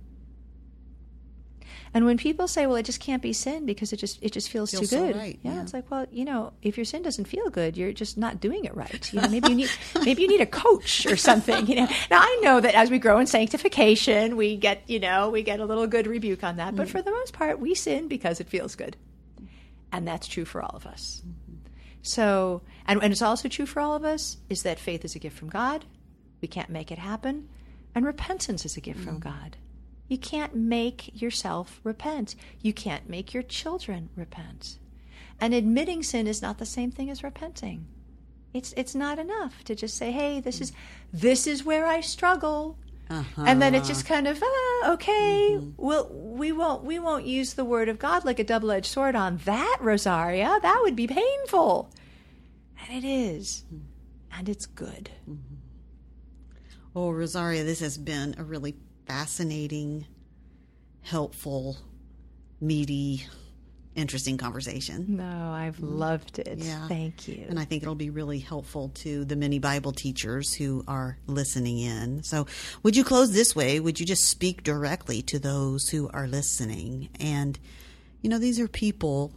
[SPEAKER 2] And when people say, "Well, it just can't be sin because it just it just feels, feels too good,"
[SPEAKER 3] so right.
[SPEAKER 2] yeah, yeah, it's like, well, you know, if your sin doesn't feel good, you're just not doing it right. You know, maybe you need maybe you need a coach or something. You know, now I know that as we grow in sanctification, we get you know we get a little good rebuke on that, but mm. for the most part, we sin because it feels good. And that's true for all of us. Mm-hmm. So, and, and it's also true for all of us is that faith is a gift from God. We can't make it happen. And repentance is a gift mm-hmm. from God. You can't make yourself repent. You can't make your children repent. And admitting sin is not the same thing as repenting. It's it's not enough to just say, "Hey, this is this is where I struggle." Uh-huh. And then it's just kind of ah, okay. Mm-hmm. Well, we won't we won't use the word of God like a double edged sword on that, Rosaria. That would be painful, and it is, mm-hmm. and it's good. Mm-hmm.
[SPEAKER 3] Oh, Rosaria, this has been a really fascinating, helpful, meaty interesting conversation.
[SPEAKER 2] No, I've mm-hmm. loved it. Yeah. Thank you.
[SPEAKER 3] And I think it'll be really helpful to the many Bible teachers who are listening in. So, would you close this way? Would you just speak directly to those who are listening? And, you know, these are people.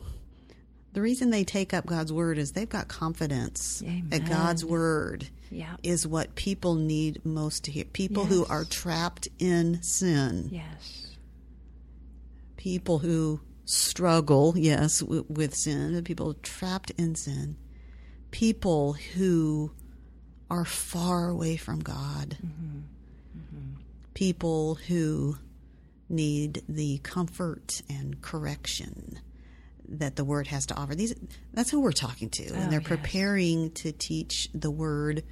[SPEAKER 3] The reason they take up God's word is they've got confidence Amen. that God's word yeah. is what people need most to hear. People yes. who are trapped in sin.
[SPEAKER 2] Yes.
[SPEAKER 3] People who struggle, yes, w- with sin, people trapped in sin, people who are far away from God, mm-hmm. Mm-hmm. people who need the comfort and correction that the word has to offer. These that's who we're talking to, oh, and they're yes. preparing to teach the word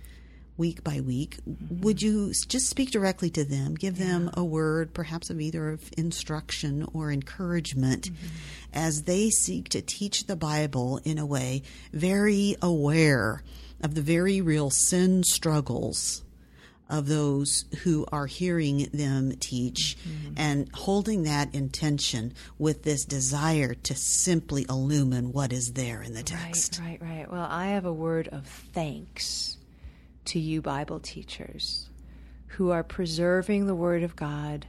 [SPEAKER 3] week by week. Mm-hmm. Would you just speak directly to them, give yeah. them a word, perhaps of either of instruction or encouragement, mm-hmm. as they seek to teach the Bible in a way very aware of the very real sin struggles of those who are hearing them teach mm-hmm. and holding that intention with this desire to simply illumine what is there in the text.
[SPEAKER 2] Right, right, right. Well, I have a word of thanks to you, Bible teachers, who are preserving the Word of God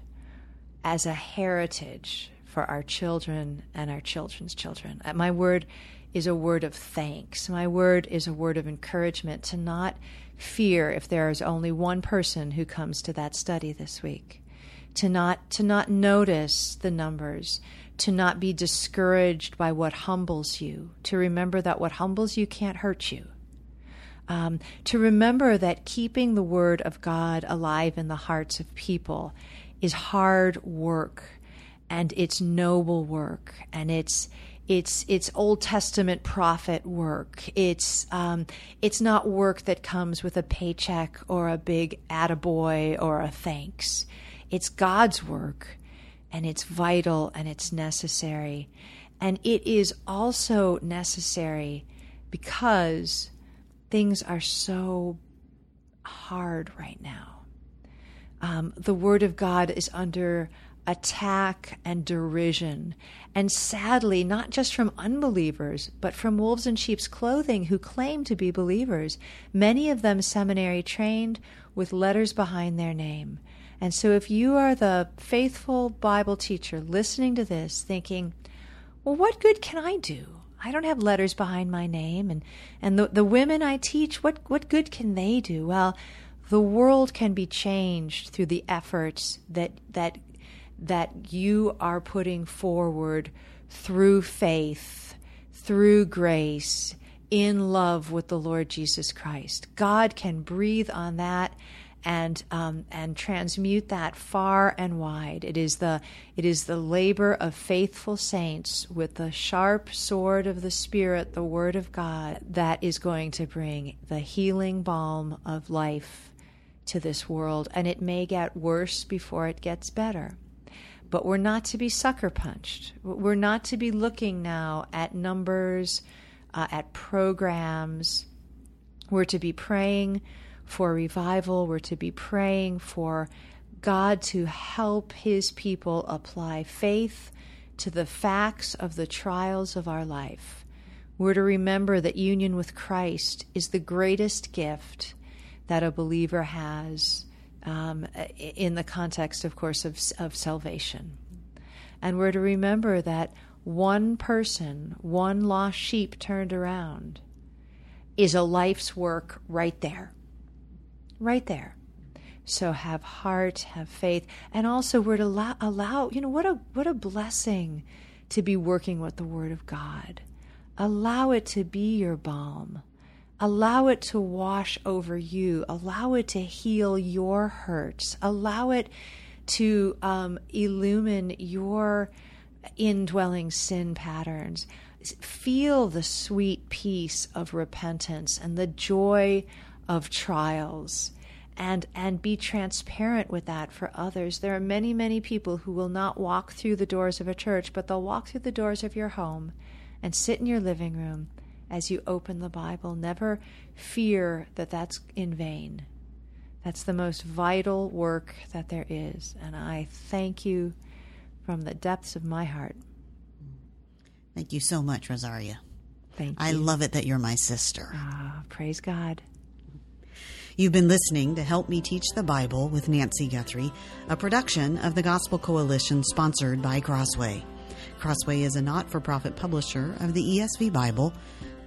[SPEAKER 2] as a heritage for our children and our children's children. Uh, my word is a word of thanks. My word is a word of encouragement to not fear if there is only one person who comes to that study this week. To not to not notice the numbers, to not be discouraged by what humbles you, to remember that what humbles you can't hurt you. Um, to remember that keeping the word of God alive in the hearts of people is hard work and it's noble work and it's it's it's Old Testament prophet work. It's um, it's not work that comes with a paycheck or a big attaboy or a thanks. It's God's work, and it's vital and it's necessary, and it is also necessary because things are so hard right now. Um, the Word of God is under attack and derision. And sadly, not just from unbelievers, but from wolves in sheep's clothing who claim to be believers, many of them seminary trained with letters behind their name. And so, if you are the faithful Bible teacher listening to this, thinking, well, what good can I do? I don't have letters behind my name. And, and the, the women I teach, what, what good can they do? Well, the world can be changed through the efforts that, that that you are putting forward through faith, through grace, in love with the Lord Jesus Christ. God can breathe on that and um, and transmute that far and wide. It is the it is the labor of faithful saints with the sharp sword of the Spirit, the Word of God, that is going to bring the healing balm of life to this world. And it may get worse before it gets better. But we're not to be sucker punched. We're not to be looking now at numbers, uh, at programs. We're to be praying for revival. We're to be praying for God to help His people apply faith to the facts of the trials of our life. We're to remember that union with Christ is the greatest gift that a believer has um, in the context, of course, of, of salvation. And we're to remember that one person, one lost sheep turned around, is a life's work right there. Right there. So have heart, have faith, and also we're to allow, allow, you know, what a what a blessing to be working with the Word of God. Allow it to be your balm. Allow it to wash over you. Allow it to heal your hurts. Allow it to um, illumine your indwelling sin patterns. Feel the sweet peace of repentance and the joy of trials. And, and be transparent with that for others. There are many, many people who will not walk through the doors of a church, but they'll walk through the doors of your home and sit in your living room as you open the Bible. Never fear that that's in vain. That's the most vital work that there is. And I thank you from the depths of my heart.
[SPEAKER 3] Thank you so much, Rosaria.
[SPEAKER 2] Thank you.
[SPEAKER 3] I love it that you're my sister.
[SPEAKER 2] Ah, praise God.
[SPEAKER 3] You've been listening to Help Me Teach the Bible with Nancy Guthrie, a production of the Gospel Coalition sponsored by Crossway. Crossway is a not for profit publisher of the ESV Bible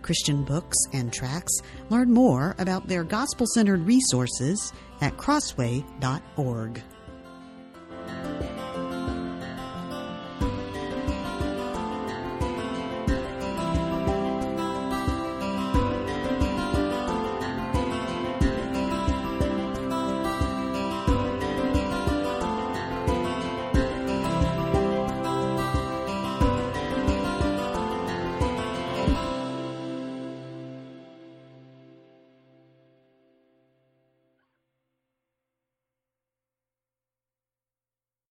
[SPEAKER 3] Christian books and tracts, learn more about their gospel centered resources at crossway.org.